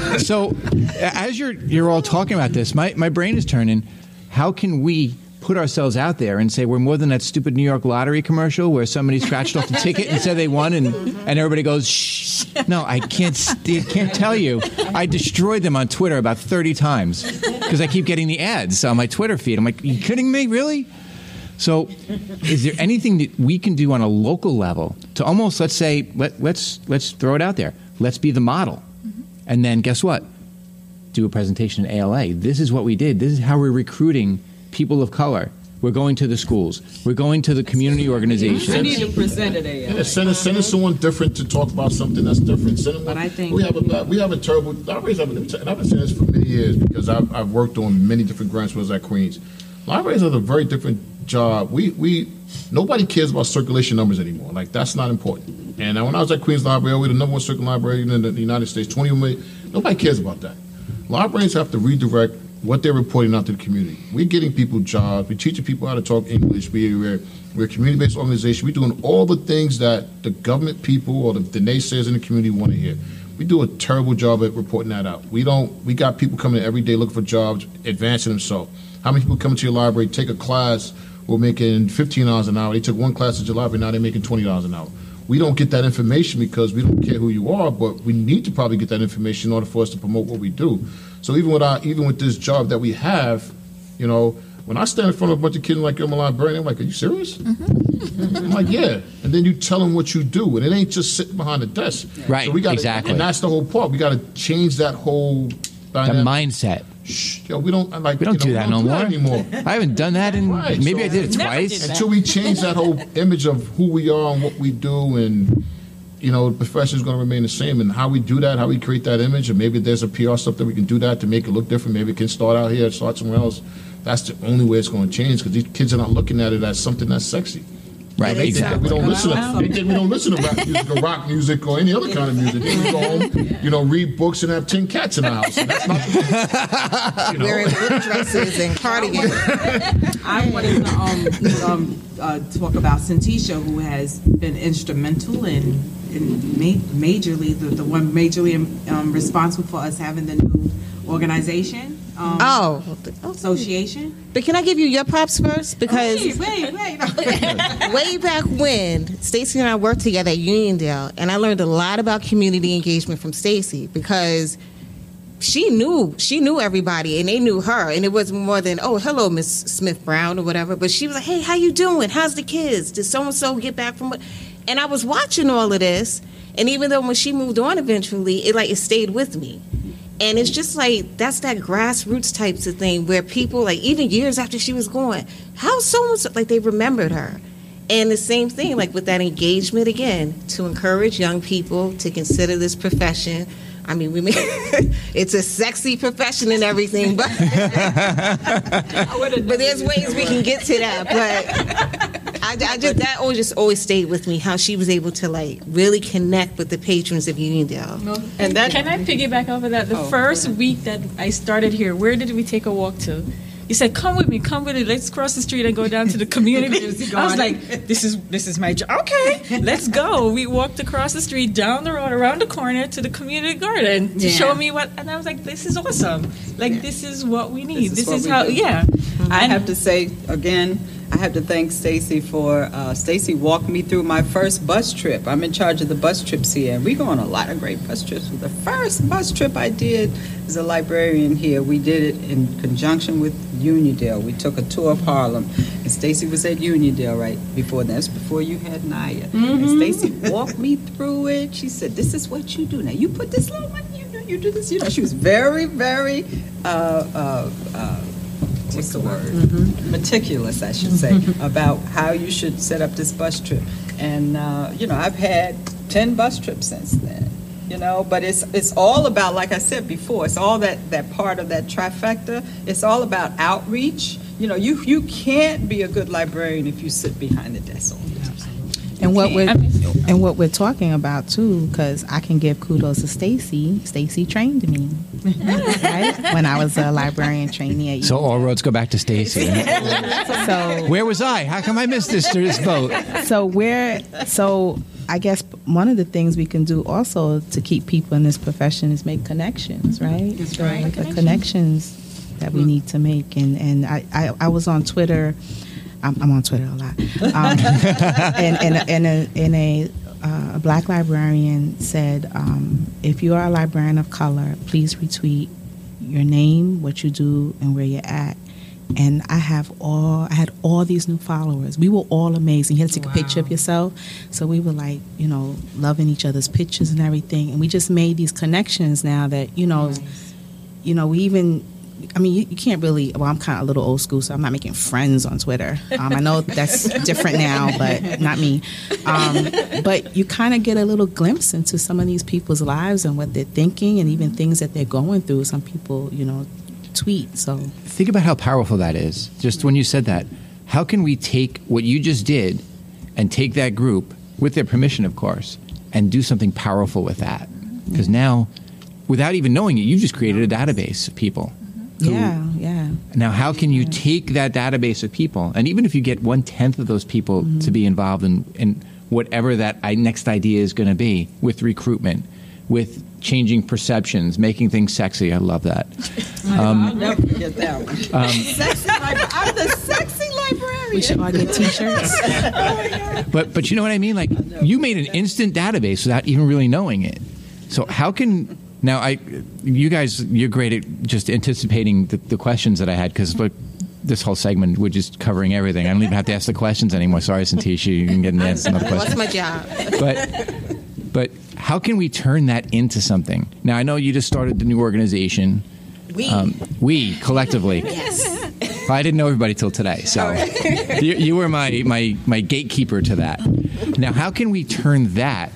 Speaker 2: so as you're you're all talking about this my, my brain is turning. How can we put ourselves out there and say we're more than that stupid new york lottery commercial where somebody scratched off the ticket and said they won and, and everybody goes shh no i can't st- can't tell you. I destroyed them on twitter about 30 times because i keep getting the ads on my twitter feed. I'm like you kidding me? Really? So, is there anything that we can do on a local level to almost let's say let, let's let's throw it out there. Let's be the model, and then guess what? Do a presentation at ALA. This is what we did. This is how we're recruiting people of color. We're going to the schools. We're going to the community
Speaker 4: I
Speaker 2: organizations.
Speaker 4: need to present it, AL.
Speaker 8: Yeah, send us, send us someone different to talk about something that's different. Send them
Speaker 5: But I think-
Speaker 8: we have a bad- we have a terrible. Libraries have, and I've been saying this for many years because I've, I've worked on many different grants was at Queens. Libraries have a very different job. We we nobody cares about circulation numbers anymore. Like that's not important. And when I was at Queens Library, we're the number one circulating library in the United States. Twenty million. Nobody cares about that. Librarians have to redirect what they're reporting out to the community. We're getting people jobs. We're teaching people how to talk English. We, we're, we're a community-based organization. We're doing all the things that the government people or the, the naysayers in the community want to hear. We do a terrible job at reporting that out. We don't. We got people coming in every day looking for jobs, advancing themselves. How many people come to your library, take a class, we're making fifteen dollars an hour. They took one class at your library, now they're making twenty dollars an hour. We don't get that information because we don't care who you are, but we need to probably get that information in order for us to promote what we do. So even with our, even with this job that we have, you know, when I stand in front of a bunch of kids like I'm a librarian, I'm like, "Are you serious?" Mm-hmm. I'm like, "Yeah." And then you tell them what you do, and it ain't just sitting behind a desk.
Speaker 2: Right,
Speaker 8: So we got
Speaker 2: exactly.
Speaker 8: and that's the whole part. We got to change that whole
Speaker 2: The mindset.
Speaker 8: Shh, yo, we don't like.
Speaker 2: We don't
Speaker 8: you know,
Speaker 2: do that no more.
Speaker 8: anymore.
Speaker 2: I haven't done that in
Speaker 8: Right,
Speaker 2: maybe
Speaker 8: so-
Speaker 2: I did it twice.
Speaker 6: did.
Speaker 8: Until we change that whole image of who we are and what we do, and you know, the profession is going to remain the same. And how we do that, how we create that image, and maybe there's a PR stuff that we can do that to make it look different. Maybe it can start out here, start somewhere else. That's the only way it's going to change because these kids are not looking at it as something that's sexy.
Speaker 2: Right,
Speaker 8: They think that we don't listen. To, they think we don't listen to rap music or rock music or any other kind of music. We go home, you know, read books and have ten cats in the house. And that's not. You know,
Speaker 1: Wearing blue dresses and cardigans.
Speaker 5: I wanted to um, um, uh, talk about Syntychia, who has been instrumental in, in ma- majorly, the, the one majorly um, responsible for us having the new organization, um,
Speaker 1: Oh,
Speaker 5: association.
Speaker 1: but can I give you your props first? Because
Speaker 5: Wait, wait, wait.
Speaker 1: way back when Stacey and I worked together at Uniondale, and I learned a lot about community engagement from Stacey because she knew she knew everybody and they knew her, and it was more than oh hello Miss Smith Brown or whatever. But she was like, hey, how you doing? How's the kids? Did so and so get back from what? And I was watching all of this, and even though when she moved on eventually, it like it stayed with me. And it's just like that's that grassroots types of thing where people like even years after she was gone, how so like they remembered her. And the same thing, like with that engagement again, to encourage young people to consider this profession. I mean, we may, it's a sexy profession and everything, but but there's ways we can get to that. But I, I just that always just always stayed with me how she was able to like really connect with the patrons of Uniondale.
Speaker 4: And that
Speaker 6: Can I piggyback off of that? The
Speaker 4: Oh,
Speaker 6: first
Speaker 4: go
Speaker 6: week that I started here, where did we take a walk to? You said, "Come with me, come with me. Let's cross the street and go down to the community." I was like, "This is this is my job." Okay, let's go. We walked across the street, down the road, around the corner to the community garden to
Speaker 5: Yeah.
Speaker 6: show me what. And I was like, "This is awesome. Like this is what we need.
Speaker 4: This is
Speaker 6: This is, how." Yeah,
Speaker 4: I have to say again, I have to thank Stacey for uh, Stacey walked me through my first bus trip. I'm in charge of the bus trips here, and we go on a lot of great bus trips. The first bus trip I did as a librarian here, we did it in conjunction with Uniondale. We took a tour of Harlem, and Stacey was at Uniondale right before that. That's before you had Naya. And Stacey walked me through it. She said, "This is what you do now. You put this little money. You do, you do this. You know." She was very, very. Uh, uh, uh, what's the word? Meticulous, I should say, about how you should set up this bus trip. And uh, you know, I've had ten bus trips since then. You know, but it's it's all about, like I said before, it's all that that part of that trifecta. It's all about outreach. You know, you you can't be a good librarian if you sit behind the desk all.
Speaker 3: And what we're
Speaker 6: I mean-
Speaker 3: and what we're talking about too, because I can give kudos to Stacey. Stacey trained me, right? When I was a librarian trainee at
Speaker 2: So all roads go back to Stacey.
Speaker 3: so
Speaker 2: Where was I? How come I missed this this boat?
Speaker 3: so we're so I guess one of the things we can do also to keep people in this profession is make connections, right?
Speaker 5: That's right.
Speaker 3: The connections that we need to make, and and I I, I was on Twitter. I'm, I'm on Twitter a lot, um, and and and a, and a, uh, a black librarian said, um, if you are a librarian of color, please retweet your name, what you do, and where you're at. And I have all I had all these new followers. We were all amazing. You had to take a picture of yourself. So we were like, you know, loving each other's pictures and everything. And we just made these connections now that, you know, you know, we even I mean, you, you can't really. Well, I'm kind of a little old school, so I'm not making friends on Twitter. Um, I know that's different now, but not me. Um, but you kind of get a little glimpse into some of these people's lives and what they're thinking, and even things that they're going through. Some people, you know, tweet. So
Speaker 2: Think about how powerful that is. Just when you said that, how can we take what you just did and take that group, with their permission, of course, and do something powerful with that? Because now, without even knowing it, you just created a database of people. Who-
Speaker 3: yeah, yeah.
Speaker 2: Now, how can you take that database of people, and even if you get one tenth of those people mm-hmm. to be involved in, in whatever that next idea is going to be with recruitment, with changing perceptions, making things sexy? I love that.
Speaker 4: Um, I'll never forget that one. Um, sexy libra- I'm the sexy librarian.
Speaker 3: We should all get T-shirts.
Speaker 2: Oh, but but you know what I mean? Like you made an instant database without even really knowing it. So how can now I you guys you're great at just anticipating the, the questions that I had because look this whole segment we're just covering everything. I don't even have to ask the questions anymore. Sorry, Syntychia, you can get an answer another
Speaker 1: What's
Speaker 2: question.
Speaker 1: my job?
Speaker 2: But but how can we turn that into something? Now I know you just started the new organization,
Speaker 1: We.
Speaker 2: Um, we collectively.
Speaker 1: yes.
Speaker 2: I didn't know everybody till today, so you, you were my, my my gatekeeper to that. Now, how can we turn that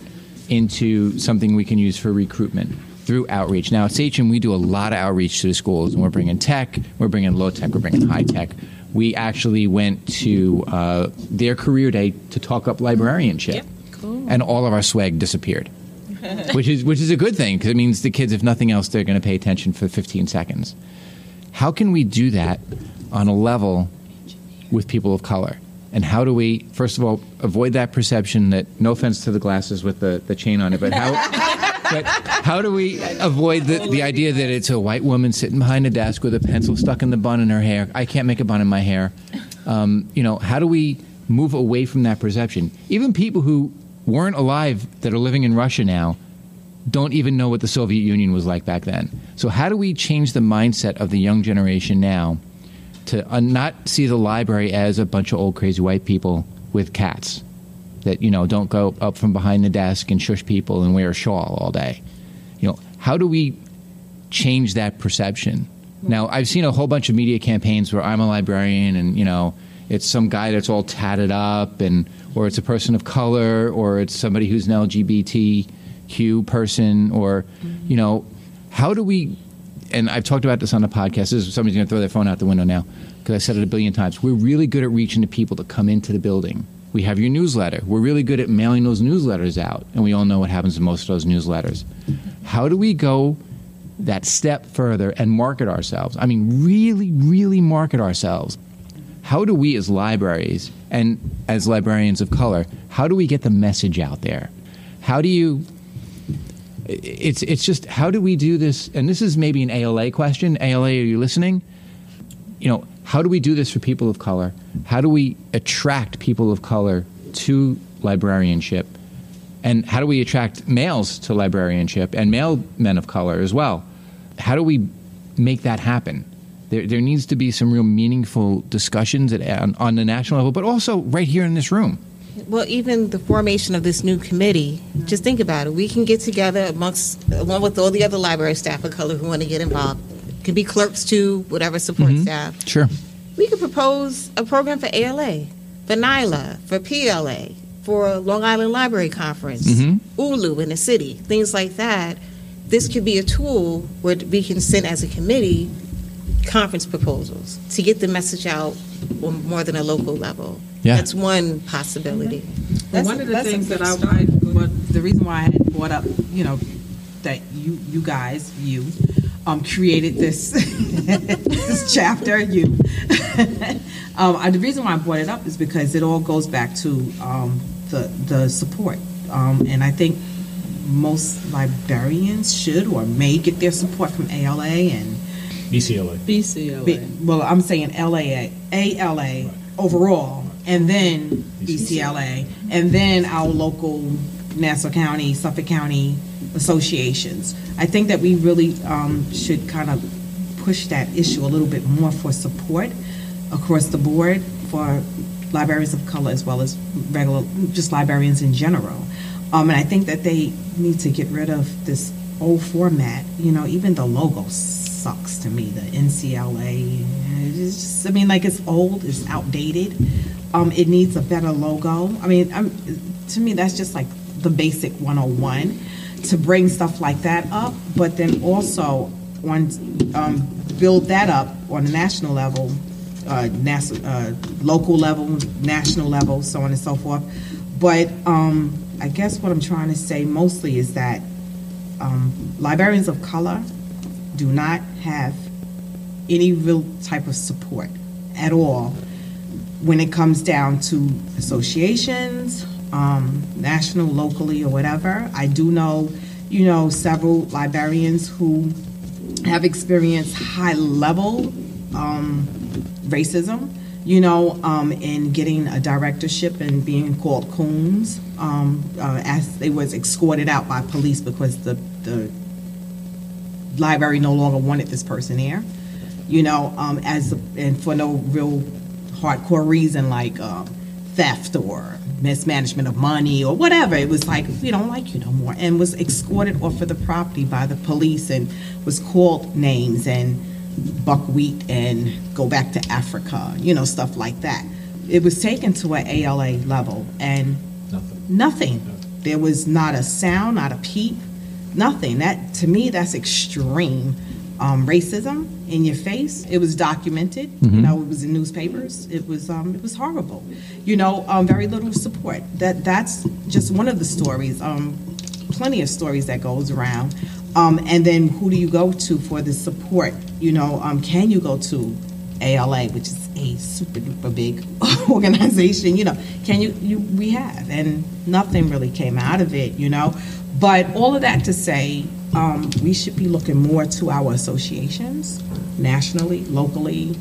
Speaker 2: into something we can use for recruitment through outreach? Now, at Sachem, we do a lot of outreach to the schools, and we're bringing tech, we're bringing low tech, we're bringing high tech. We actually went to uh, their career day to talk up librarianship,
Speaker 1: Yep.
Speaker 2: and all of our swag disappeared. which is which is a good thing because it means the kids, if nothing else, they're going to pay attention for 15 seconds. How can we do that on a level with people of color? And how do we, first of all, avoid that perception that, no offense to the glasses with the, the chain on it, but how, but how do we avoid the, the idea that it's a white woman sitting behind a desk with a pencil stuck in the bun in her hair? I can't make a bun in my hair. Um, you know, how do we move away from that perception? Even people who weren't alive that are living in Russia now don't even know what the Soviet Union was like back then. So, how do we change the mindset of the young generation now to uh, not see the library as a bunch of old crazy white people with cats that you know don't go up from behind the desk and shush people and wear a shawl all day? You know, how do we change that perception? Now, I've seen a whole bunch of media campaigns where I'm a librarian and you know it's some guy that's all tatted up and or it's a person of color or it's somebody who's an LGBTQ person or you know how do we and I've talked about this on the podcast. This is somebody's going to throw their phone out the window now because I said it a billion times. We're really good at reaching the people that come into the building. We have your newsletter. We're really good at mailing those newsletters out, and we all know what happens in most of those newsletters. How do we go that step further and market ourselves? I mean, really, really market ourselves. How do we, as libraries and as librarians of color, how do we get the message out there? How do you it's it's just how do we do this? And this is maybe an ALA question. ALA, are you listening? You know, how do we do this for people of color? How do we attract people of color to librarianship? And how do we attract males to librarianship and male men of color as well? How do we make that happen? There, there needs to be some real meaningful discussions at, on, on the national level, but also right here in this room.
Speaker 1: Well, even the formation of this new committee, just think about it. We can get together amongst, along with all the other library staff of color who want to get involved. It can be clerks too, whatever support mm-hmm. staff.
Speaker 2: Sure.
Speaker 1: We could propose a program for ALA, for NYLA, for PLA, for Long Island Library Conference, mm-hmm. ULU in the city, things like that. This could be a tool where we can send as a committee conference proposals to get the message out on more than a local level.
Speaker 2: Yeah.
Speaker 1: That's one possibility.
Speaker 5: Well,
Speaker 4: That's
Speaker 5: one
Speaker 4: a-
Speaker 5: of the
Speaker 4: that's
Speaker 5: things that I,
Speaker 4: start.
Speaker 5: I the reason why I had brought up, you know, that you you guys you um, created this this chapter. You, um, I, the reason why I brought it up is because it all goes back to um, the the support, um, and I think most librarians should or may get their support from ALA and
Speaker 8: BCLA.
Speaker 6: BCLA.
Speaker 5: B- well, I'm saying LAA, ALA overall, and then BCLA, and then our local Nassau County, Suffolk County associations. I think that we really um, should kind of push that issue a little bit more for support across the board for librarians of color as well as regular, just librarians in general. Um, and I think that they need to get rid of this old format. You know, even the logo sucks to me. The NCLA, just, I mean, like it's old, it's outdated. Um, it needs a better logo. I mean, I'm, to me, that's just like the basic 101 to bring stuff like that up, but then also on um, build that up on a national level, uh, uh, local level, national level, so on and so forth. But um, I guess what I'm trying to say mostly is that um, librarians of color do not have any real type of support at all when it comes down to associations, um, national, locally, or whatever. I do know, you know, several librarians who have experienced high level um, racism, you know, um, in getting a directorship and being called coons um, uh, as they was escorted out by police because the, the library no longer wanted this person there, you know, um, as and for no real hardcore reason like um, theft or mismanagement of money or whatever. It was like, we don't like you no more. And was escorted off of the property by the police and was called names and buckwheat and go back to Africa, you know, stuff like that. It was taken to an ALA level and nothing. There was not a sound, not a peep, nothing. That, to me, that's extreme um, racism in your face. It was documented. You know, it was in newspapers. It was um, it was horrible. You know, um, very little support. That that's just one of the stories. Um, plenty of stories that goes around. Um, and then who do you go to for the support? You know, um, can you go to ALA, which is a super duper big organization? You know, can you? You we have, and nothing really came out of it. You know, but all of that to say, um, we should be looking more to our associations, nationally, locally,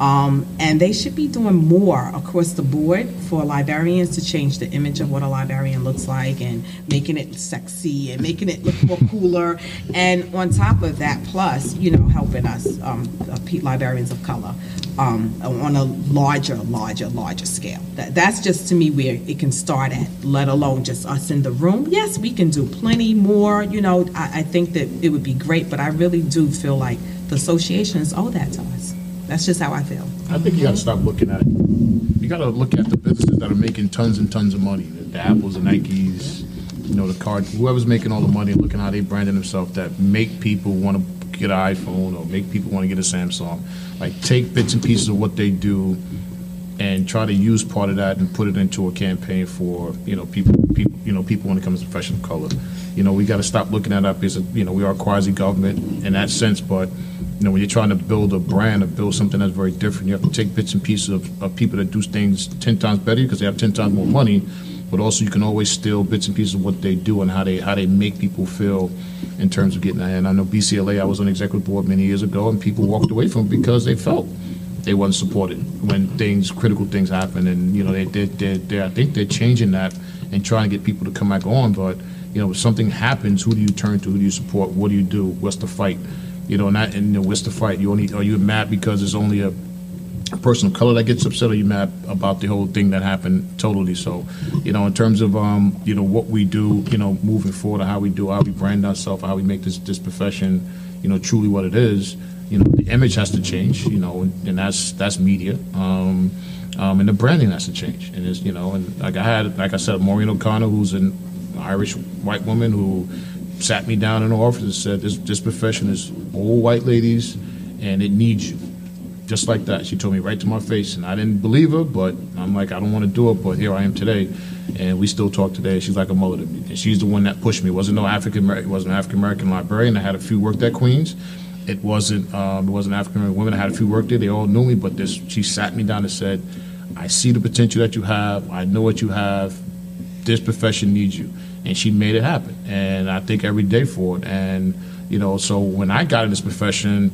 Speaker 5: um, and they should be doing more across the board for librarians to change the image of what a librarian looks like and making it sexy and making it look more cooler. And on top of that, plus, you know, helping us, um, uh, librarians of color, um, on a larger, larger, larger scale. That, that's just to me where it can start at, let alone just us in the room. Yes, we can do plenty more, you know, I, I think that it would be great, but I really do feel like the associations owe that to us. That's just how I feel.
Speaker 8: I think you got to stop looking at it. You got to look at the businesses that are making tons and tons of money. The, the Apples, the Nikes, you know, the card. Whoever's making all the money, looking how they branding themselves that make people want to get an iPhone or make people want to get a Samsung. Like take bits and pieces of what they do and try to use part of that and put it into a campaign for you know people people you know people when it comes to professional color. You know, we got to stop looking at it as you know we are quasi government in that sense, but you know when you're trying to build a brand or build something that's very different, you have to take bits and pieces of, of people that do things ten times better because they have ten times more money. But also, you can always steal bits and pieces of what they do and how they how they make people feel in terms of getting that. And I know BCLA, I was on executive board many years ago, and people walked away from it because they felt they wasn't supported when things critical things happen and you know they they they they I think they're changing that and trying to get people to come back on. But you know if something happens who do you turn to? Who do you support? What do you do? What's the fight? You know not and you know, what's the fight? You only are you mad because it's only a a person of color that gets upset or you mad about the whole thing that happened totally? So you know in terms of um you know what we do you know moving forward or how we do how we brand ourselves how we make this this profession you know truly what it is you know the image has to change you know and, and that's that's media. Um, um, and the branding has to change. And it's you know and like I had like I said Maureen O'Connor who's an Irish white woman who sat me down in the office and said this this profession is all white ladies and it needs you just like that. She told me right to my face, and I didn't believe her, but I'm like, I don't want to do it, but here I am today, and we still talk today. She's like a mother to me, and she's the one that pushed me. It wasn't no African American, wasn't an African American librarian. I had a few worked at Queens. It wasn't um, it wasn't African American women. I had a few worked there. They all knew me, but this she sat me down and said, I see the potential that you have. I know what you have. This profession needs you, and she made it happen. And I think every day for it. And you know, so when I got in this profession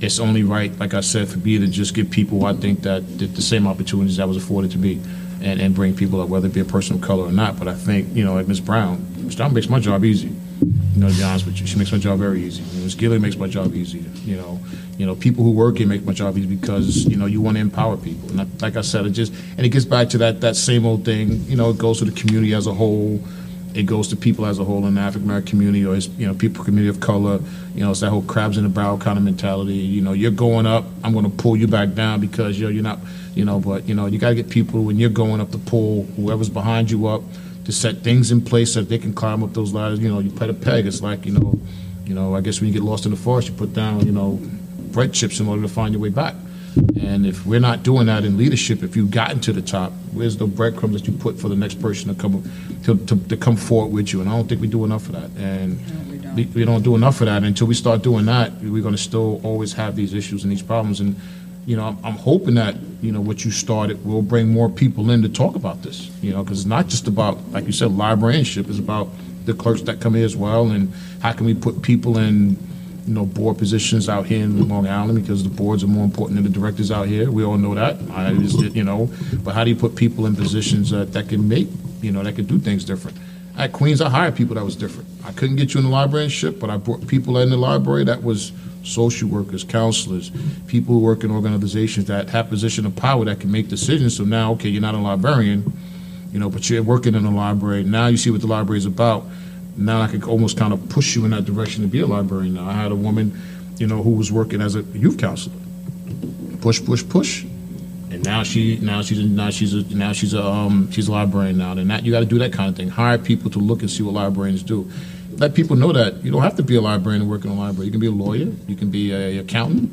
Speaker 8: it's only right, like I said, for me to just give people, I think, that, the same opportunities that was afforded to me and, and bring people up, whether it be a person of color or not. But I think, you know, like Ms. Brown, Ms. Brown makes my job easy. You know, to be honest with you, she makes my job very easy. Ms. Gilliam makes my job easy. You know, you know, people who work here make my job easy because you know you want to empower people. And I, like I said, it just and it gets back to that that same old thing. You know, it goes to the community as a whole it goes to people as a whole in the African American community or you know people community of color. You know, it's that whole crabs in the barrel kind of mentality. You know, you're going up, I'm going to pull you back down because you're you're not. You know, but you know you got to get people when you're going up to pull whoever's behind you up to set things in place so they can climb up those ladders. You know, you put a peg. It's like you know, you know. I guess when you get lost in the forest, you put down you know bread chips in order to find your way back. And if we're not doing that in leadership, if you've gotten to the top, where's the breadcrumbs that you put for the next person to come to, to, to come forward with you? And I don't think we do enough of that. And we, we don't do enough of that. Until we start doing that, we're going to still always have these issues and these problems. And you know, I'm, I'm hoping that you know what you started will bring more people in to talk about this. You know, because it's not just about like you said, librarianship. It's about the clerks that come here as well, and how can we put people in you know, board positions out here in Long Island because the boards are more important than the directors out here. We all know that. I just, you know, but how do you put people in positions that, that can make, you know, that can do things different? At Queens, I hired people that was different. I couldn't get you in the librarianship, but I brought people in the library that was social workers, counselors, people who work in organizations that have position of power that can make decisions. So now, okay, you're not a librarian, you know, but you're working in a library. Now you see what the library is about. Now I could almost kind of push you in that direction to be a librarian. Now I had a woman, you know, who was working as a youth counselor. Push, push, push and now she now she's a, now she's a now she's a um, she's a librarian now. And that you got to do that kind of thing. Hire people to look and see what librarians do. Let people know that you don't have to be a librarian and work in a library. You can be a lawyer. You can be a accountant.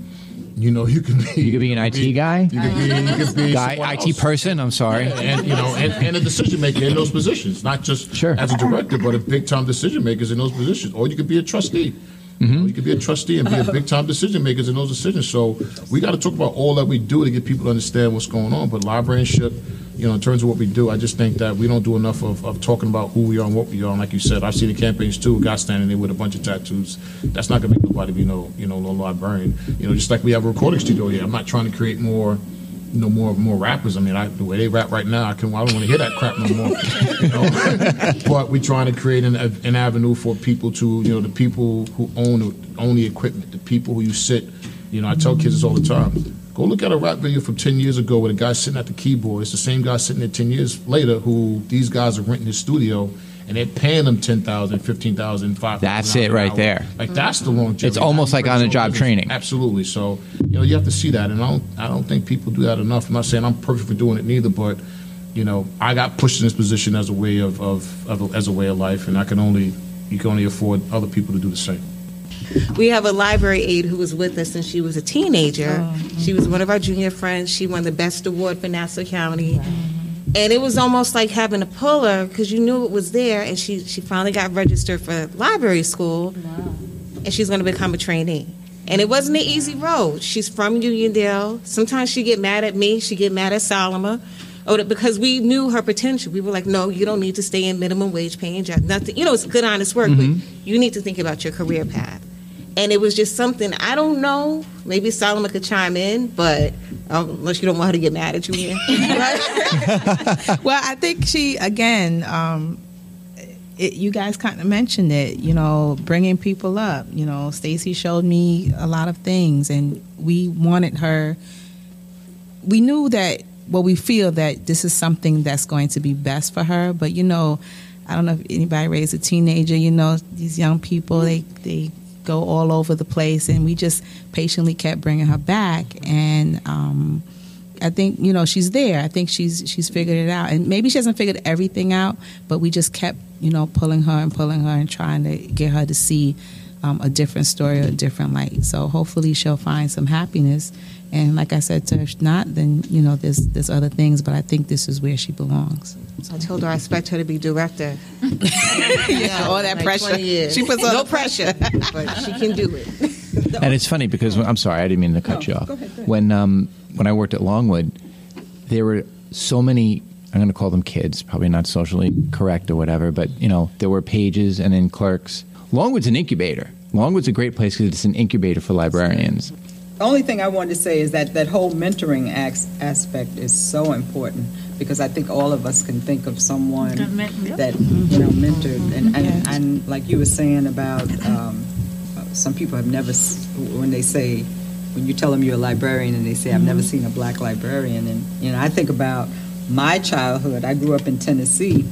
Speaker 8: You know, you can be.
Speaker 2: You could be an IT guy.
Speaker 8: You could be. You could be
Speaker 2: Guy, IT
Speaker 8: else.
Speaker 2: person. I'm sorry.
Speaker 8: and you know, and, and a decision maker in those positions, not just
Speaker 2: Sure.
Speaker 8: as a director, but a big time decision makers in those positions. Or you could be a trustee. You, know, you could be a trustee and be a big time decision makers in those decisions. So we got to talk about all that we do to get people to understand what's going on. But librarianship, you know, in terms of what we do, I just think that we don't do enough of, of talking about who we are and what we are. And like you said, I've seen the campaigns too. A guy standing there with a bunch of tattoos. That's not going to make nobody be no, you know, no librarian. You know, just like we have a recording studio here. I'm not trying to create more you know, more more rappers. I mean, I, the way they rap right now, I can I don't want to hear that crap no more. You know? but we're trying to create an, an avenue for people to, you know, the people who own own the equipment, the people who you sit. You know, I tell kids this all the time. Go look at a rap video from ten years ago with a guy sitting at the keyboard. It's the same guy sitting there ten years later who these guys are renting his studio. And they're paying them ten thousand, fifteen thousand, five thousand.
Speaker 2: That's it right there.
Speaker 8: Like that's the longevity.
Speaker 2: It's almost like on-the-job
Speaker 8: business.
Speaker 2: training.
Speaker 8: Absolutely. So you know you have to see that, and I don't I don't think people do that enough. I'm not saying I'm perfect for doing it neither, but you know I got pushed in this position as a way of, of, of as a way of life, and I can only you can only afford other people to do the same.
Speaker 1: We have a library aide who was with us since she was a teenager. Oh, she was one of our junior friends. She won the best award for Nassau County. And it was almost like having to pull her because you knew it was there. And she, she finally got registered for library school. And she's going to become a trainee. And it wasn't an easy road. She's from Uniondale. Sometimes she get mad at me. She get mad at Salamah. Oh, because we knew her potential. We were like, no, you don't need to stay in minimum wage paying job. Nothing, you know, it's good, honest work, but mm-hmm. you need to think about your career path. And it was just something I don't know. Maybe Salamah could chime in, but um, unless you don't want her to get mad at you here.
Speaker 3: well, I think she again. Um, it, you guys kind of mentioned it, you know, bringing people up. You know, Stacey showed me a lot of things, and we wanted her. We knew that. Well, we feel that this is something that's going to be best for her. But you know, I don't know if anybody raised a teenager. You know, these young people they they go all over the place, and we just patiently kept bringing her back, and. Um, I think you know she's there. I think she's she's figured it out, and maybe she hasn't figured everything out, but we just kept you know pulling her and pulling her and trying to get her to see um, a different story or a different light. So hopefully she'll find some happiness. And like I said to her, if not, then you know there's there's other things, but I think this is where she belongs.
Speaker 1: So I told her I expect her to be director.
Speaker 3: yeah, all that
Speaker 1: Like
Speaker 3: pressure. She puts on
Speaker 1: no
Speaker 3: the
Speaker 1: pressure, but she can do it.
Speaker 2: And it's funny because when, I'm sorry, I didn't mean to cut you off. When um, when I worked at Longwood, there were so many. I'm going to call them kids, probably not socially correct or whatever, but you know there were pages and then clerks. Longwood's an incubator. Longwood's a great place because it's an incubator for librarians.
Speaker 4: The only thing I wanted to say is that that whole mentoring as- aspect is so important because I think all of us can think of someone
Speaker 7: That men- yep.
Speaker 4: that you know mentored. And and, and like you were saying about um, some people have never when they say when you tell them you're a librarian and they say I've never seen a black librarian and you know I think about my childhood. I grew up in Tennessee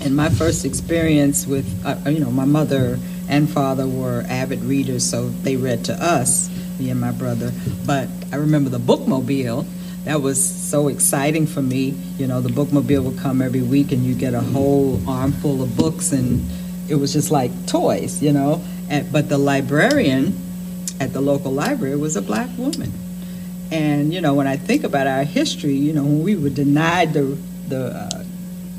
Speaker 4: and my first experience with uh, you know my mother and father were avid readers so they read to us me and my brother. But i remember the bookmobile. That was so exciting for me. You know the bookmobile would come every week and you get a whole armful of books and it was just like toys you know? And, but the librarian at the local library was a black woman. And you know when i think about our history you know when we were denied the the uh,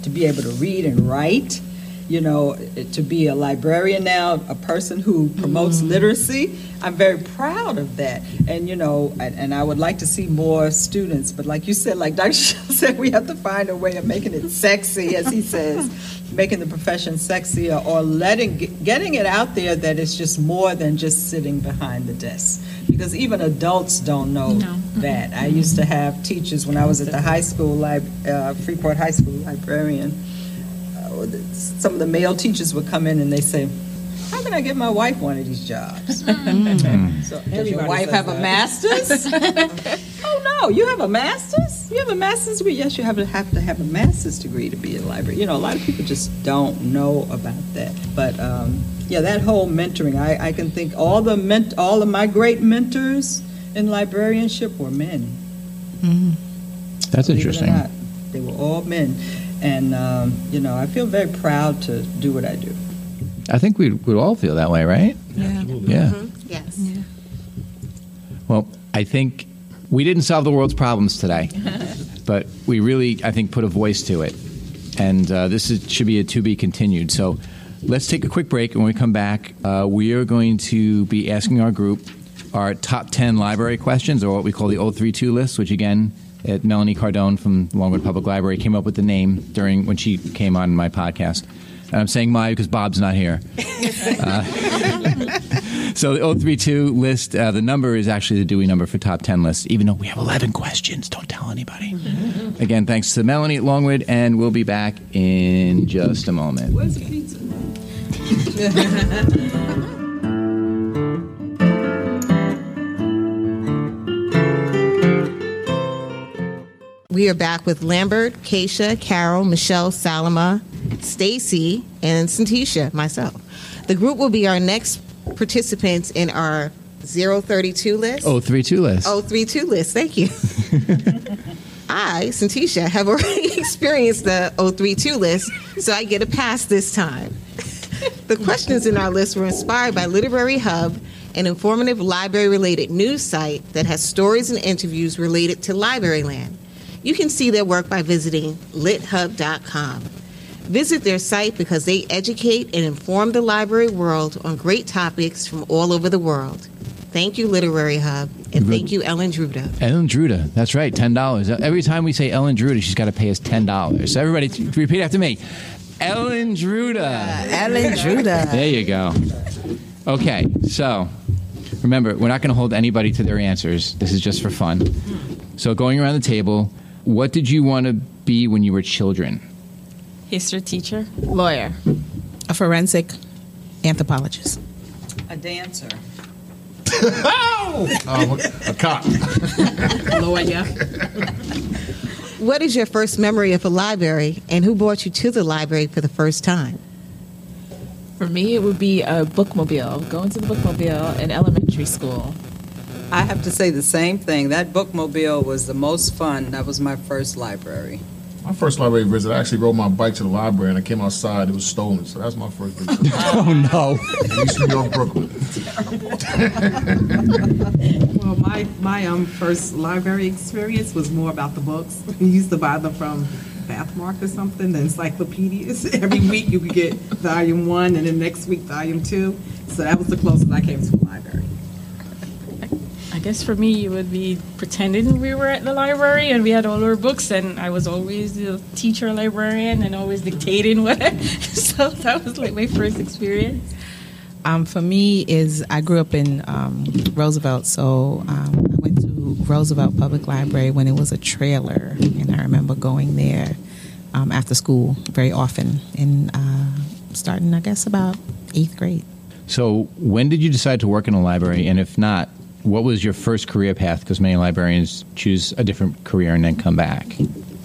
Speaker 4: to be able to read and write, you know, to be a librarian now, a person who promotes literacy. I'm very proud of that. And, you know, and, and I would like to see more students, but like you said, like Dr. Shell said, we have to find a way of making it sexy, as he says, making the profession sexier or letting, getting it out there that it's just more than just sitting behind the desk. Because even adults don't know
Speaker 7: No.
Speaker 4: that. I used to have teachers when I was at the high school, lib- uh, Freeport High School librarian. Some of the male teachers would come in and they say, how can I get my wife one of these jobs?
Speaker 2: Mm-hmm.
Speaker 4: so, does your wife
Speaker 5: says
Speaker 4: have a master's? oh no, you have a master's? You have a master's degree? Yes, you have to have to have a master's degree to be a library. You know, a lot of people just don't know about that. But um, yeah, that whole mentoring, I, I can think all the ment- all of my great mentors in librarianship were men.
Speaker 2: That's
Speaker 4: Believe it or
Speaker 2: interesting.
Speaker 4: not, They were all men. And, um, you know, I feel very proud to do what I do.
Speaker 2: I think we would all feel that way, right?
Speaker 3: Yeah.
Speaker 2: Yeah.
Speaker 1: Yes.
Speaker 2: Well, I think we didn't solve the world's problems today, but we really, I think, put a voice to it. And uh, this is, should be a to be continued. So let's take a quick break. And when we come back, uh, we are going to be asking our group our top 10 library questions, or what we call the 032 list, which again, at Melanie Cardone from Longwood Public Library came up with the name during when she came on my podcast. And I'm saying my because Bob's not here. So the 032 list, uh, the number is actually the Dewey number for top 10 lists, even though we have 11 questions. Don't tell anybody. Again, thanks to Melanie at Longwood, and we'll be back in just a moment.
Speaker 4: Where's the pizza?
Speaker 1: We are back with Lambert, Kaysha, Carol, Michelle, Salamah, Stacey, and Syntychia, myself. The group will be our next participants in our 032 list.
Speaker 2: 032 list.
Speaker 1: 032 list. Thank you. I, Syntychia, have already experienced the 032 list, so I get a pass this time. the questions in our list were inspired by Literary Hub, an informative library related news site that has stories and interviews related to library land. You can see their work by visiting lithub.com. Visit their site because they educate and inform the library world on great topics from all over the world. Thank you, Literary Hub, and thank you, Ellen Druda.
Speaker 2: Ellen Druda. That's right, $10. Every time we say Ellen Druda, she's got to pay us $10. So everybody, repeat after me. Ellen Druda.
Speaker 3: Ellen Judah.
Speaker 2: There you go. Okay, so remember, we're not going to hold anybody to their answers. This is just for fun. So going around the table, what did you want to be when you were children?
Speaker 6: History teacher.
Speaker 3: Lawyer. A forensic anthropologist.
Speaker 4: A dancer.
Speaker 8: Um, a cop.
Speaker 3: Lawyer.
Speaker 1: What is your first memory of a library, and who brought you to the library for the first time?
Speaker 6: For me, it would be a bookmobile. Going to the bookmobile in elementary school.
Speaker 4: I have to say the same thing. That bookmobile was the most fun. That was my first library.
Speaker 8: My first library visit, I actually rode my bike to the library and I came outside, it was stolen. So that's my first visit.
Speaker 2: Oh, no.
Speaker 8: in East New York, Brooklyn.
Speaker 5: Well, my my um first library experience was more about the books. We used to buy them from Pathmark or something, the encyclopedias. Every week you could get volume one, and then next week volume two. So that was the closest I came to a library.
Speaker 6: I guess for me, it would be pretending we were at the library and we had all our books, and I was always the teacher librarian and always dictating what. so that was like my first experience.
Speaker 3: Um, for me, is I grew up in um, Roosevelt, so um, I went to Roosevelt Public Library when it was a trailer, and I remember going there um, after school very often, and uh, starting, I guess, about eighth grade.
Speaker 2: So when did you decide to work in a library? And if not, what was your first career path? Because many librarians choose a different career and then come back.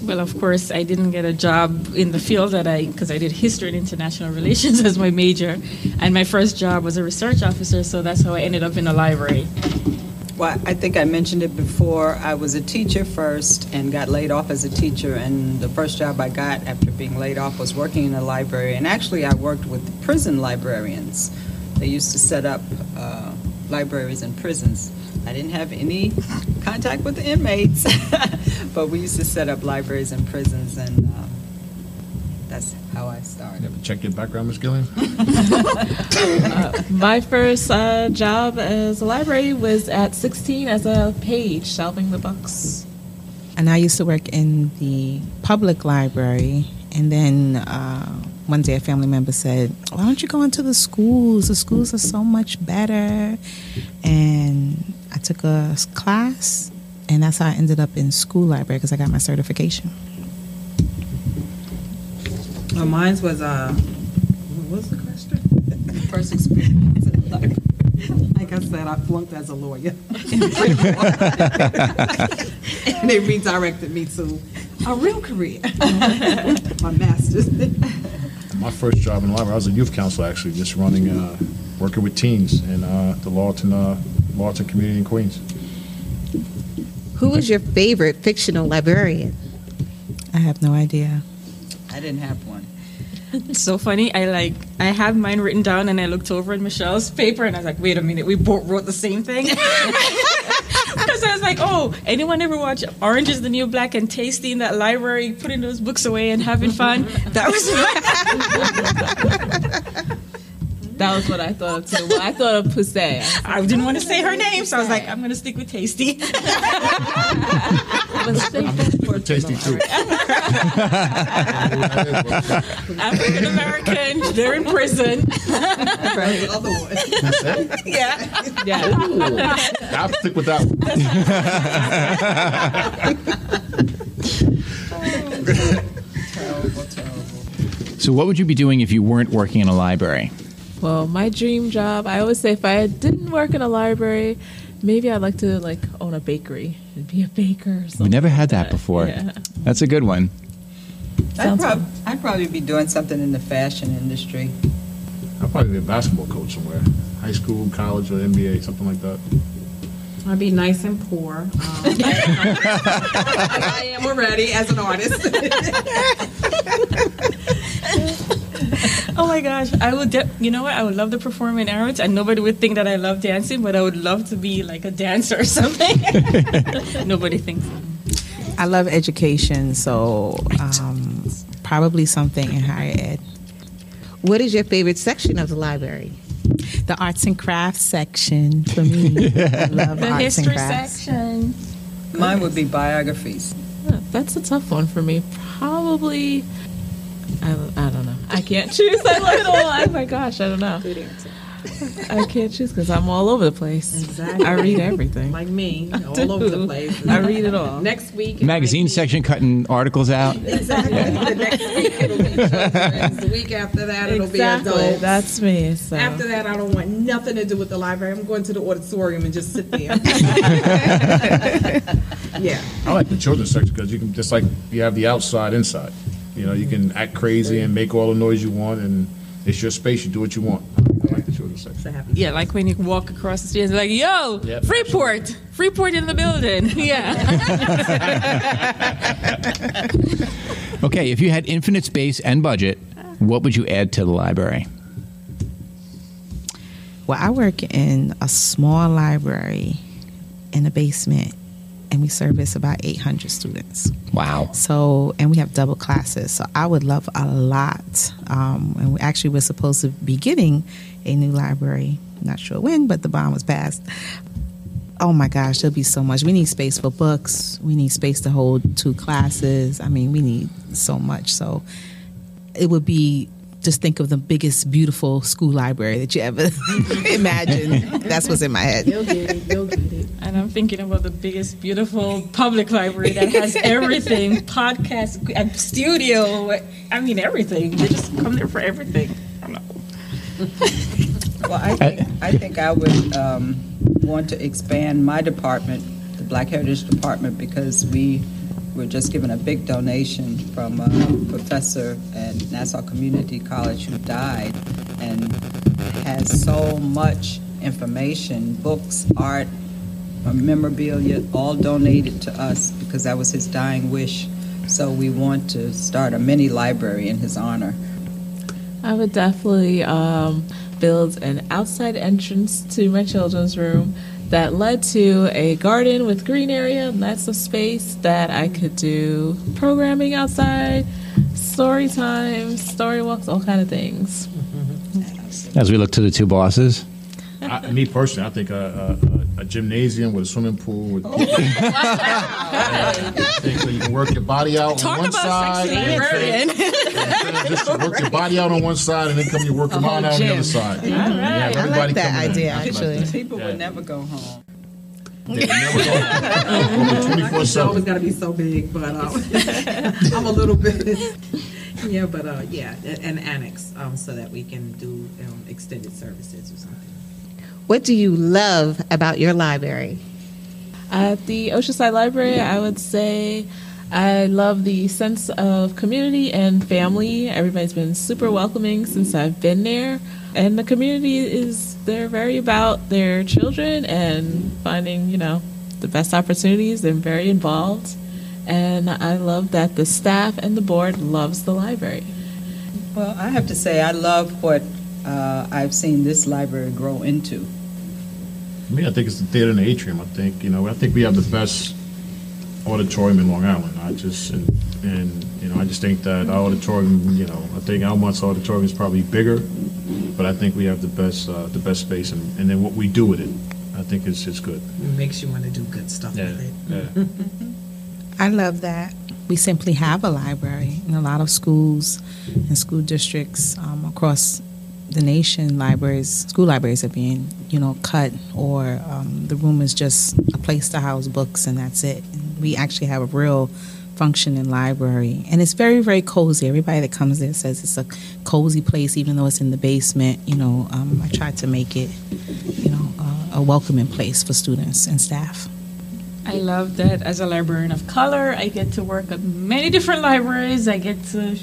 Speaker 6: Well, of course, I didn't get a job in the field that I, because I did history and international relations as my major, and my first job was a research officer, so that's how I ended up in a library.
Speaker 4: Well, I think I mentioned it before. I was a teacher first and got laid off as a teacher. And the first job I got after being laid off was working in a library. And actually, I worked with prison librarians. They used to set up uh, libraries and prisons. I didn't have any contact with the inmates, but we used to set up libraries in prisons, and um, that's how I
Speaker 8: You
Speaker 4: started.
Speaker 8: have to check your background, Miss Gilliam.
Speaker 6: My first uh, job as a library was at 16 as a page, shelving the books.
Speaker 3: And I used to work in the public library. And then uh, one day a family member said, Why don't you go into the schools? The schools are so much better. And I took a class, and that's how I ended up in school library because I got my certification.
Speaker 5: Well, mine was uh, what was the question? first experience in life. Like I said, I flunked as a lawyer. and they redirected me to a real career, my master's.
Speaker 8: My first job in the library, I was a youth counselor actually, just running, uh, working with teens in uh, the Lawton, uh, Lawton community in Queens.
Speaker 1: Who is your favorite fictional librarian?
Speaker 3: I have no idea.
Speaker 4: I didn't have one.
Speaker 7: It's so funny. I like I have mine written down, and I looked over at Michelle's paper, and I was like, "Wait a minute, we both wrote the same thing." Because I was like, "Oh, anyone ever watch Orange Is the New Black and Taystee in that library, putting those books away and having fun?" That was that was what I thought of too. Well, I thought of Poussey. I didn't want to say her name, so I was like, "I'm going to stick with Taystee."
Speaker 8: Taystee too.
Speaker 7: African American, they're in prison.
Speaker 5: the other one.
Speaker 7: Yeah, yeah.
Speaker 8: I'll stick with that one.
Speaker 2: So, what would you be doing if you weren't working in a library?
Speaker 6: Well, my dream job, I always say if I didn't work in a library, maybe I'd like to like own a bakery and be a baker or something.
Speaker 2: We never had
Speaker 6: like
Speaker 2: that before.
Speaker 6: Yeah.
Speaker 2: That's a good one.
Speaker 4: I'd, prob-
Speaker 6: fun.
Speaker 4: I'd probably be doing something in the fashion industry.
Speaker 8: I'll probably be a basketball coach somewhere, high school, college, or NBA, something like that.
Speaker 5: I'd be nice and poor. Um, I am already as an artist.
Speaker 7: Oh my gosh, I would. De- you know what? I would love to perform in arts, and nobody would think that I love dancing, but I would love to be like a dancer or something. nobody thinks.
Speaker 3: I love education, so um, probably something in higher ed.
Speaker 1: What is your favorite section of the library?
Speaker 3: The arts and crafts section for me. I love
Speaker 7: The
Speaker 3: arts
Speaker 7: history
Speaker 3: and crafts.
Speaker 7: section.
Speaker 4: Mine would be biographies.
Speaker 6: Huh, That's a tough one for me. Probably. I, I don't know. I can't choose. I love it all. Oh my gosh, I don't know. I can't choose because I'm all over the place.
Speaker 5: Exactly.
Speaker 6: I read everything.
Speaker 5: like me, all over the place.
Speaker 6: I read it all.
Speaker 5: Next week,
Speaker 2: Magazine section cutting articles out.
Speaker 5: Exactly. The next week it'll be children's. The week after that it'll
Speaker 6: Exactly.
Speaker 5: be adults.
Speaker 6: That's me. So.
Speaker 5: After that, I don't want nothing to do with the library. I'm going to the auditorium and just sit there. yeah.
Speaker 8: I like the children's section because you can just like you have the outside, inside. You know, you can act crazy and make all the noise you want, and it's your space. You do what you want. I like the children's section.
Speaker 7: Yeah, like when you walk across the street, it's like, "Yo,
Speaker 8: Yep.
Speaker 7: Freeport, Freeport in the building." Yeah.
Speaker 2: Okay, if you had infinite space and budget, what would you add to the library?
Speaker 3: Well, I work in a small library in the basement, and we service about 800 students.
Speaker 2: Wow.
Speaker 3: So, and we have double classes. So, I would love a lot. Um, and we actually were supposed to be getting a new library. Not sure when, but the bond was passed. Oh my gosh, there'll be so much. We need space for books. We need space to hold two classes. I mean, we need so much. So, it would be just think of the biggest, beautiful school library that you ever imagined. That's what's in my head.
Speaker 5: You'll get it. You'll get it.
Speaker 7: And I'm thinking about the biggest, beautiful public library that has everything podcast, and studio. I mean, everything. They just come there for everything. I don't know.
Speaker 4: Well, I think, I think I would um, want to expand my department, the Black Heritage Department, because we were just given a big donation from a professor at Nassau Community College who died and has so much information, books, art, uh, memorabilia, all donated to us because that was his dying wish. So we want to start a mini library in his honor.
Speaker 6: I would definitely um, build an outside entrance to my children's room that led to a garden with green area, lots of space that I could do programming outside, story times, story walks, all kind of things.
Speaker 2: As we look to the two bosses.
Speaker 8: I, me personally, I think a, a, a gymnasium with a swimming pool with things so you can work your body out
Speaker 7: Talk
Speaker 8: on one
Speaker 7: about
Speaker 8: side.
Speaker 7: sexy
Speaker 8: and then-
Speaker 7: librarian.
Speaker 8: just work your body out on one side and then come you work your mind out on the other side. You have
Speaker 3: I like that
Speaker 8: coming in.
Speaker 3: idea,
Speaker 8: I like
Speaker 3: actually.
Speaker 8: that.
Speaker 4: People
Speaker 8: Yeah.
Speaker 4: would never go home.
Speaker 8: They would never go. Twenty four
Speaker 5: It's always
Speaker 8: seven.
Speaker 5: got to be so big, but um, I'm a little bit. Yeah, but uh, yeah, a- an annex um, so that we can do um, extended services or something.
Speaker 1: What do you love about your library?
Speaker 6: At the Oceanside Library, I would say I love the sense of community and family. Everybody's been super welcoming since I've been there. And the community is, they're very about their children and finding, you know, the best opportunities. They're very involved. And I love that the staff and the board loves the library.
Speaker 4: Well, I have to say, I love what uh, I've seen this library grow into.
Speaker 8: For me, I think it's the theater and the atrium. I think, you know, I think we have the best auditorium in Long Island. I just, and, and, you know, I just think that our auditorium, you know, I think Elmont's auditorium is probably bigger, but I think we have the best, uh, the best space and, and then what we do with it, I think is, is good.
Speaker 5: It makes you want to do good stuff with it.
Speaker 8: Yeah.
Speaker 3: I love that. We simply have a library in a lot of schools and school districts um, across the nation. Libraries, school libraries are being, you know, cut, or um, the room is just a place to house books, and that's it. And we actually have a real functioning library, and it's very, very cozy. Everybody that comes there says it's a cozy place, even though it's in the basement. You know, um, I tried to make it, you know, uh, a welcoming place for students and staff.
Speaker 7: I love that as a librarian of color, I get to work at many different libraries. I get to,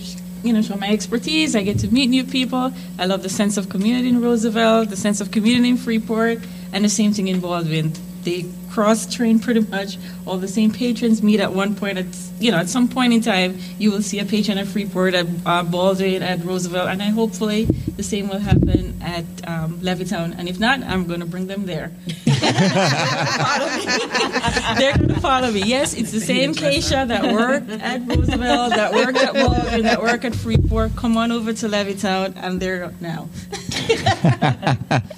Speaker 7: you know, show my expertise. I get to meet new people. I love the sense of community in Roosevelt, the sense of community in Freeport, and the same thing in Baldwin. They cross train pretty much. All the same patrons meet at one point. At you know, at some point in time, you will see a patron at Freeport, at uh, Baldwin, at Roosevelt, and I hopefully the same will happen at um, Levittown. And if not, I'm going to bring them there. They're going to follow me. Yes, it's the same Kaysha that worked at Roosevelt, that worked at Baldwin, that worked at Freeport. Come on over to Levittown, and they're now.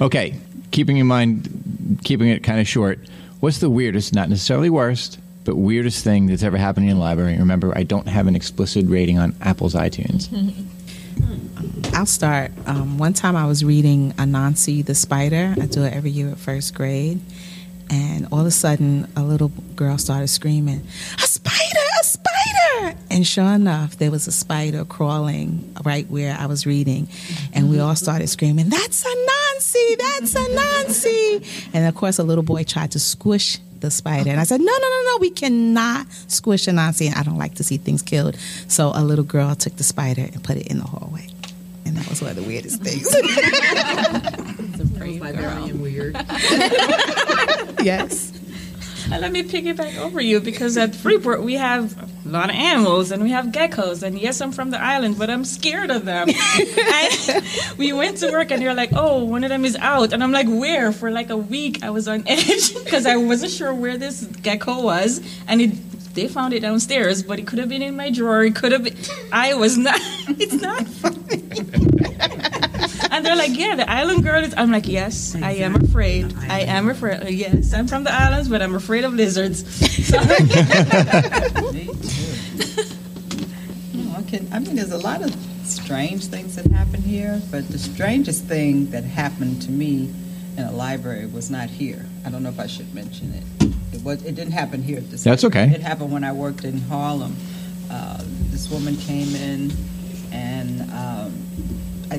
Speaker 2: Okay, keeping in mind, keeping it kind of short, what's the weirdest, not necessarily worst, but weirdest thing that's ever happened in the library? Remember, I don't have an explicit rating on Apple's iTunes.
Speaker 3: I'll start. Um, one time I was reading Anansi the Spider. I do it every year at first grade. And all of a sudden, a little girl started screaming, A spider, a spider! And sure enough, there was a spider crawling right where I was reading. And we all started screaming, That's Anansi, that's Anansi. And of course, a little boy tried to squish the spider. And I said, No, no, no, no, we cannot squish Anansi. And I don't like to see things killed. So a little girl took the spider and put it in the hallway. And that was one of the weirdest things.
Speaker 5: Librarian weird.
Speaker 3: yes.
Speaker 7: And let me piggyback over you because at Freeport we have a lot of animals and we have geckos. And yes, I'm from the island, but I'm scared of them. and we went to work and they're like, oh, one of them is out. And I'm like, where? For like a week, I was on edge because I wasn't sure where this gecko was. And it, they found it downstairs, but it could have been in my drawer. It could have been. I was not. It's not funny. and they're like, yeah, the island girl is. I'm like, yes, I am afraid. I am afraid. Yes, I'm from the islands, but I'm afraid of lizards. So-
Speaker 4: No, I can, I mean, there's a lot of strange things that happen here, but the strangest thing that happened to me in a library was not here. I don't know if I should mention it. It was, it didn't happen here at this.
Speaker 2: That's okay.
Speaker 4: It happened when I worked in Harlem. Uh, This woman came in and, I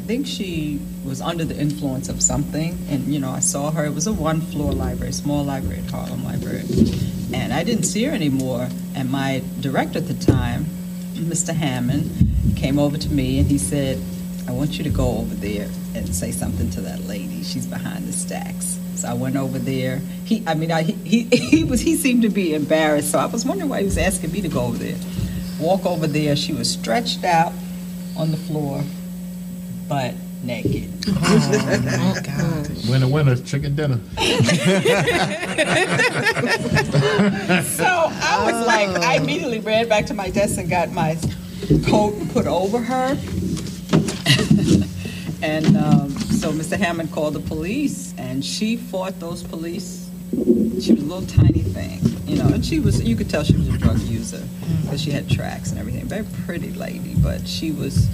Speaker 4: think she was under the influence of something, and, you know, I saw her, it was a one-floor library, small library at Harlem Library. And I didn't see her anymore, and my director at the time, Mr. Hammond, came over to me and he said, I want you to go over there and say something to that lady. She's behind the stacks. So I went over there. He, I mean, I, he, he, he was, he seemed to be embarrassed. So I was wondering why he was asking me to go over there. Walk over there. She was stretched out on the floor, butt naked.
Speaker 3: Oh, God.
Speaker 8: Winner, winner, chicken dinner.
Speaker 4: So I was like, I immediately ran back to my desk and got my coat and put over her. and um, so Mr. Hammond called the police, and she fought those police. She was a little tiny thing, you know, and she was, you could tell she was a drug user because she had tracks and everything. Very pretty lady, but she was,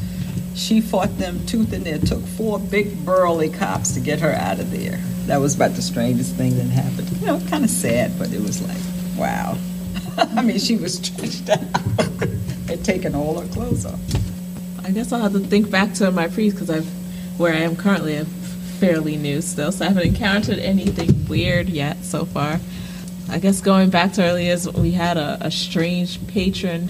Speaker 4: she fought them tooth and nail. Took four big burly cops to get her out of there. That was about the strangest thing that happened. You know, kind of sad, but it was like, wow. I mean, she was stretched out. They'd take taking all her clothes off.
Speaker 6: I guess I'll have to think back to my previous because I've where I am currently. I'm fairly new still, so I haven't encountered anything weird yet so far. I guess going back to earlier, we had a, a strange patron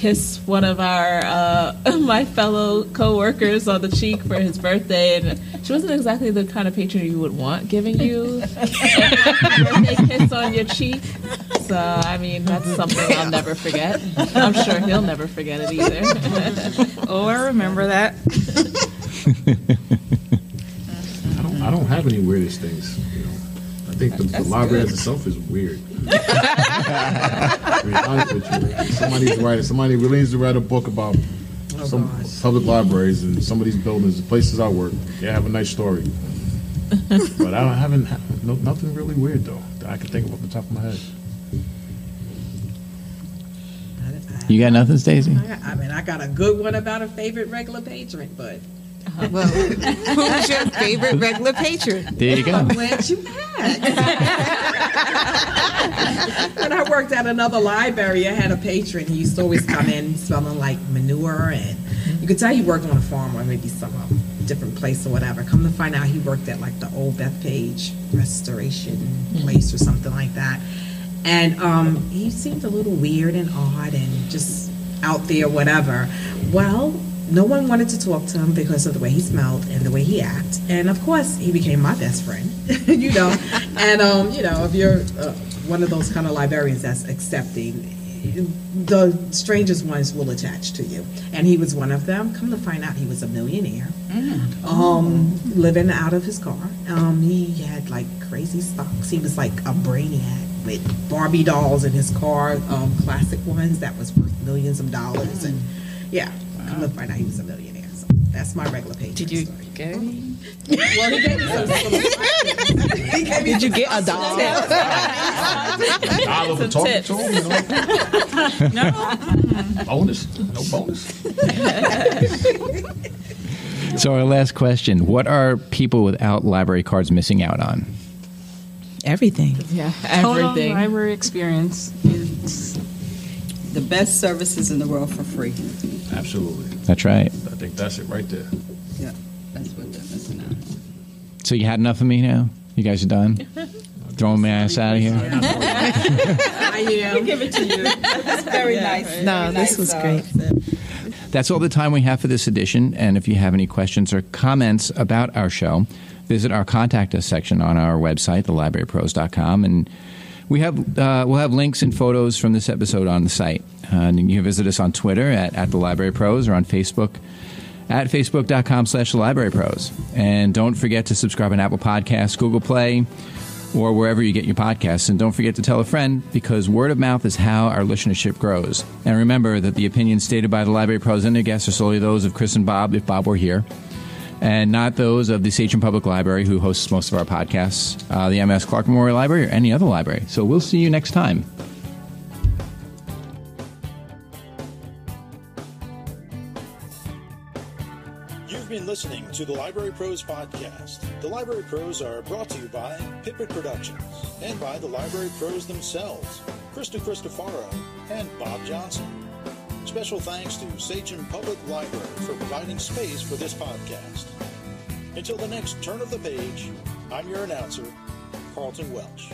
Speaker 6: kiss one of our uh, my fellow coworkers on the cheek for his birthday, and she wasn't exactly the kind of patron you would want giving you a kiss on your cheek. So I mean, that's something I'll never forget. I'm sure he'll never forget it either.
Speaker 7: Oh, I remember that.
Speaker 8: I don't, I don't have any weirdest things. You know, I think the, the library as itself is weird. To be honest with you, somebody needs to write. Somebody really needs to write a book about oh, some public libraries and some of these buildings, the places I work. They have a nice story, but I don't haven't no, nothing really weird though that I can think of off the top of my head.
Speaker 2: You got nothing, Stacey?
Speaker 5: I mean, I got a good one about a favorite regular patron, but
Speaker 1: Well, who's your favorite regular patron?
Speaker 2: There you go.
Speaker 5: I'm glad you had. when I worked at another library, I had a patron. He used to always come in smelling like manure, and you could tell he worked on a farm or maybe some um, different place or whatever. Come to find out, he worked at like the old Bethpage restoration place or something like that. And um, he seemed a little weird and odd and just out there, whatever. Well, no one wanted to talk to him because of the way he smelled and the way he acted. And of course, he became my best friend, you know. And, um, you know, if you're uh, one of those kind of librarians that's accepting, the strangest ones will attach to you. And he was one of them. Come to find out, he was a millionaire, um, living out of his car. Um, he had like crazy stocks. He was like a brainiac with Barbie dolls in his car, um, classic ones that was worth millions of dollars. And yeah, come to find out, he was a millionaire. So that's my regular page.
Speaker 7: Did you
Speaker 5: story.
Speaker 7: get any?
Speaker 5: Well, he gave me some. he gave me
Speaker 1: Did you get a doll?
Speaker 8: Dollar for talking
Speaker 6: tips.
Speaker 8: to him, you know? bonus, no bonus.
Speaker 2: So our last question: What are people without library cards missing out on?
Speaker 3: Everything.
Speaker 6: Yeah,
Speaker 7: Total
Speaker 6: everything.
Speaker 7: library experience is
Speaker 4: The best services in the world for free.
Speaker 8: Absolutely,
Speaker 2: That's right.
Speaker 8: I think that's it right there.
Speaker 4: Yeah, that's what they're missing out.
Speaker 2: So you had enough of me now? You guys are done? Throwing my ass out of here?
Speaker 5: I am.
Speaker 4: Give it to you. That's very nice.
Speaker 3: No,
Speaker 4: very
Speaker 3: this
Speaker 4: nice,
Speaker 3: was great.
Speaker 2: That's all the time we have for this edition. And if you have any questions or comments about our show, visit our contact us section on our website, thelibrarypros.com, and we have uh, we'll have links and photos from this episode on the site. Uh, and you can visit us on Twitter at, at the Library Pros or on Facebook at facebook.com slash Library Pros. And don't forget to subscribe on Apple Podcasts, Google Play, or wherever you get your podcasts. And don't forget to tell a friend because word of mouth is how our listenership grows. And remember that the opinions stated by the Library Pros and their guests are solely those of Chris and Bob, if Bob were here, and not those of the Sachem Public Library, who hosts most of our podcasts, uh, the Emma S. Clark Memorial Library, or any other library. So we'll see you next time.
Speaker 9: You've been listening to the Library Pros Podcast. The Library Pros are brought to you by Pippin Productions and by the Library Pros themselves, Krista Cristofaro and Bob Johnson. Special thanks to Sachem Public Library for providing space for this podcast. Until the next turn of the page, I'm your announcer, Carlton Welch.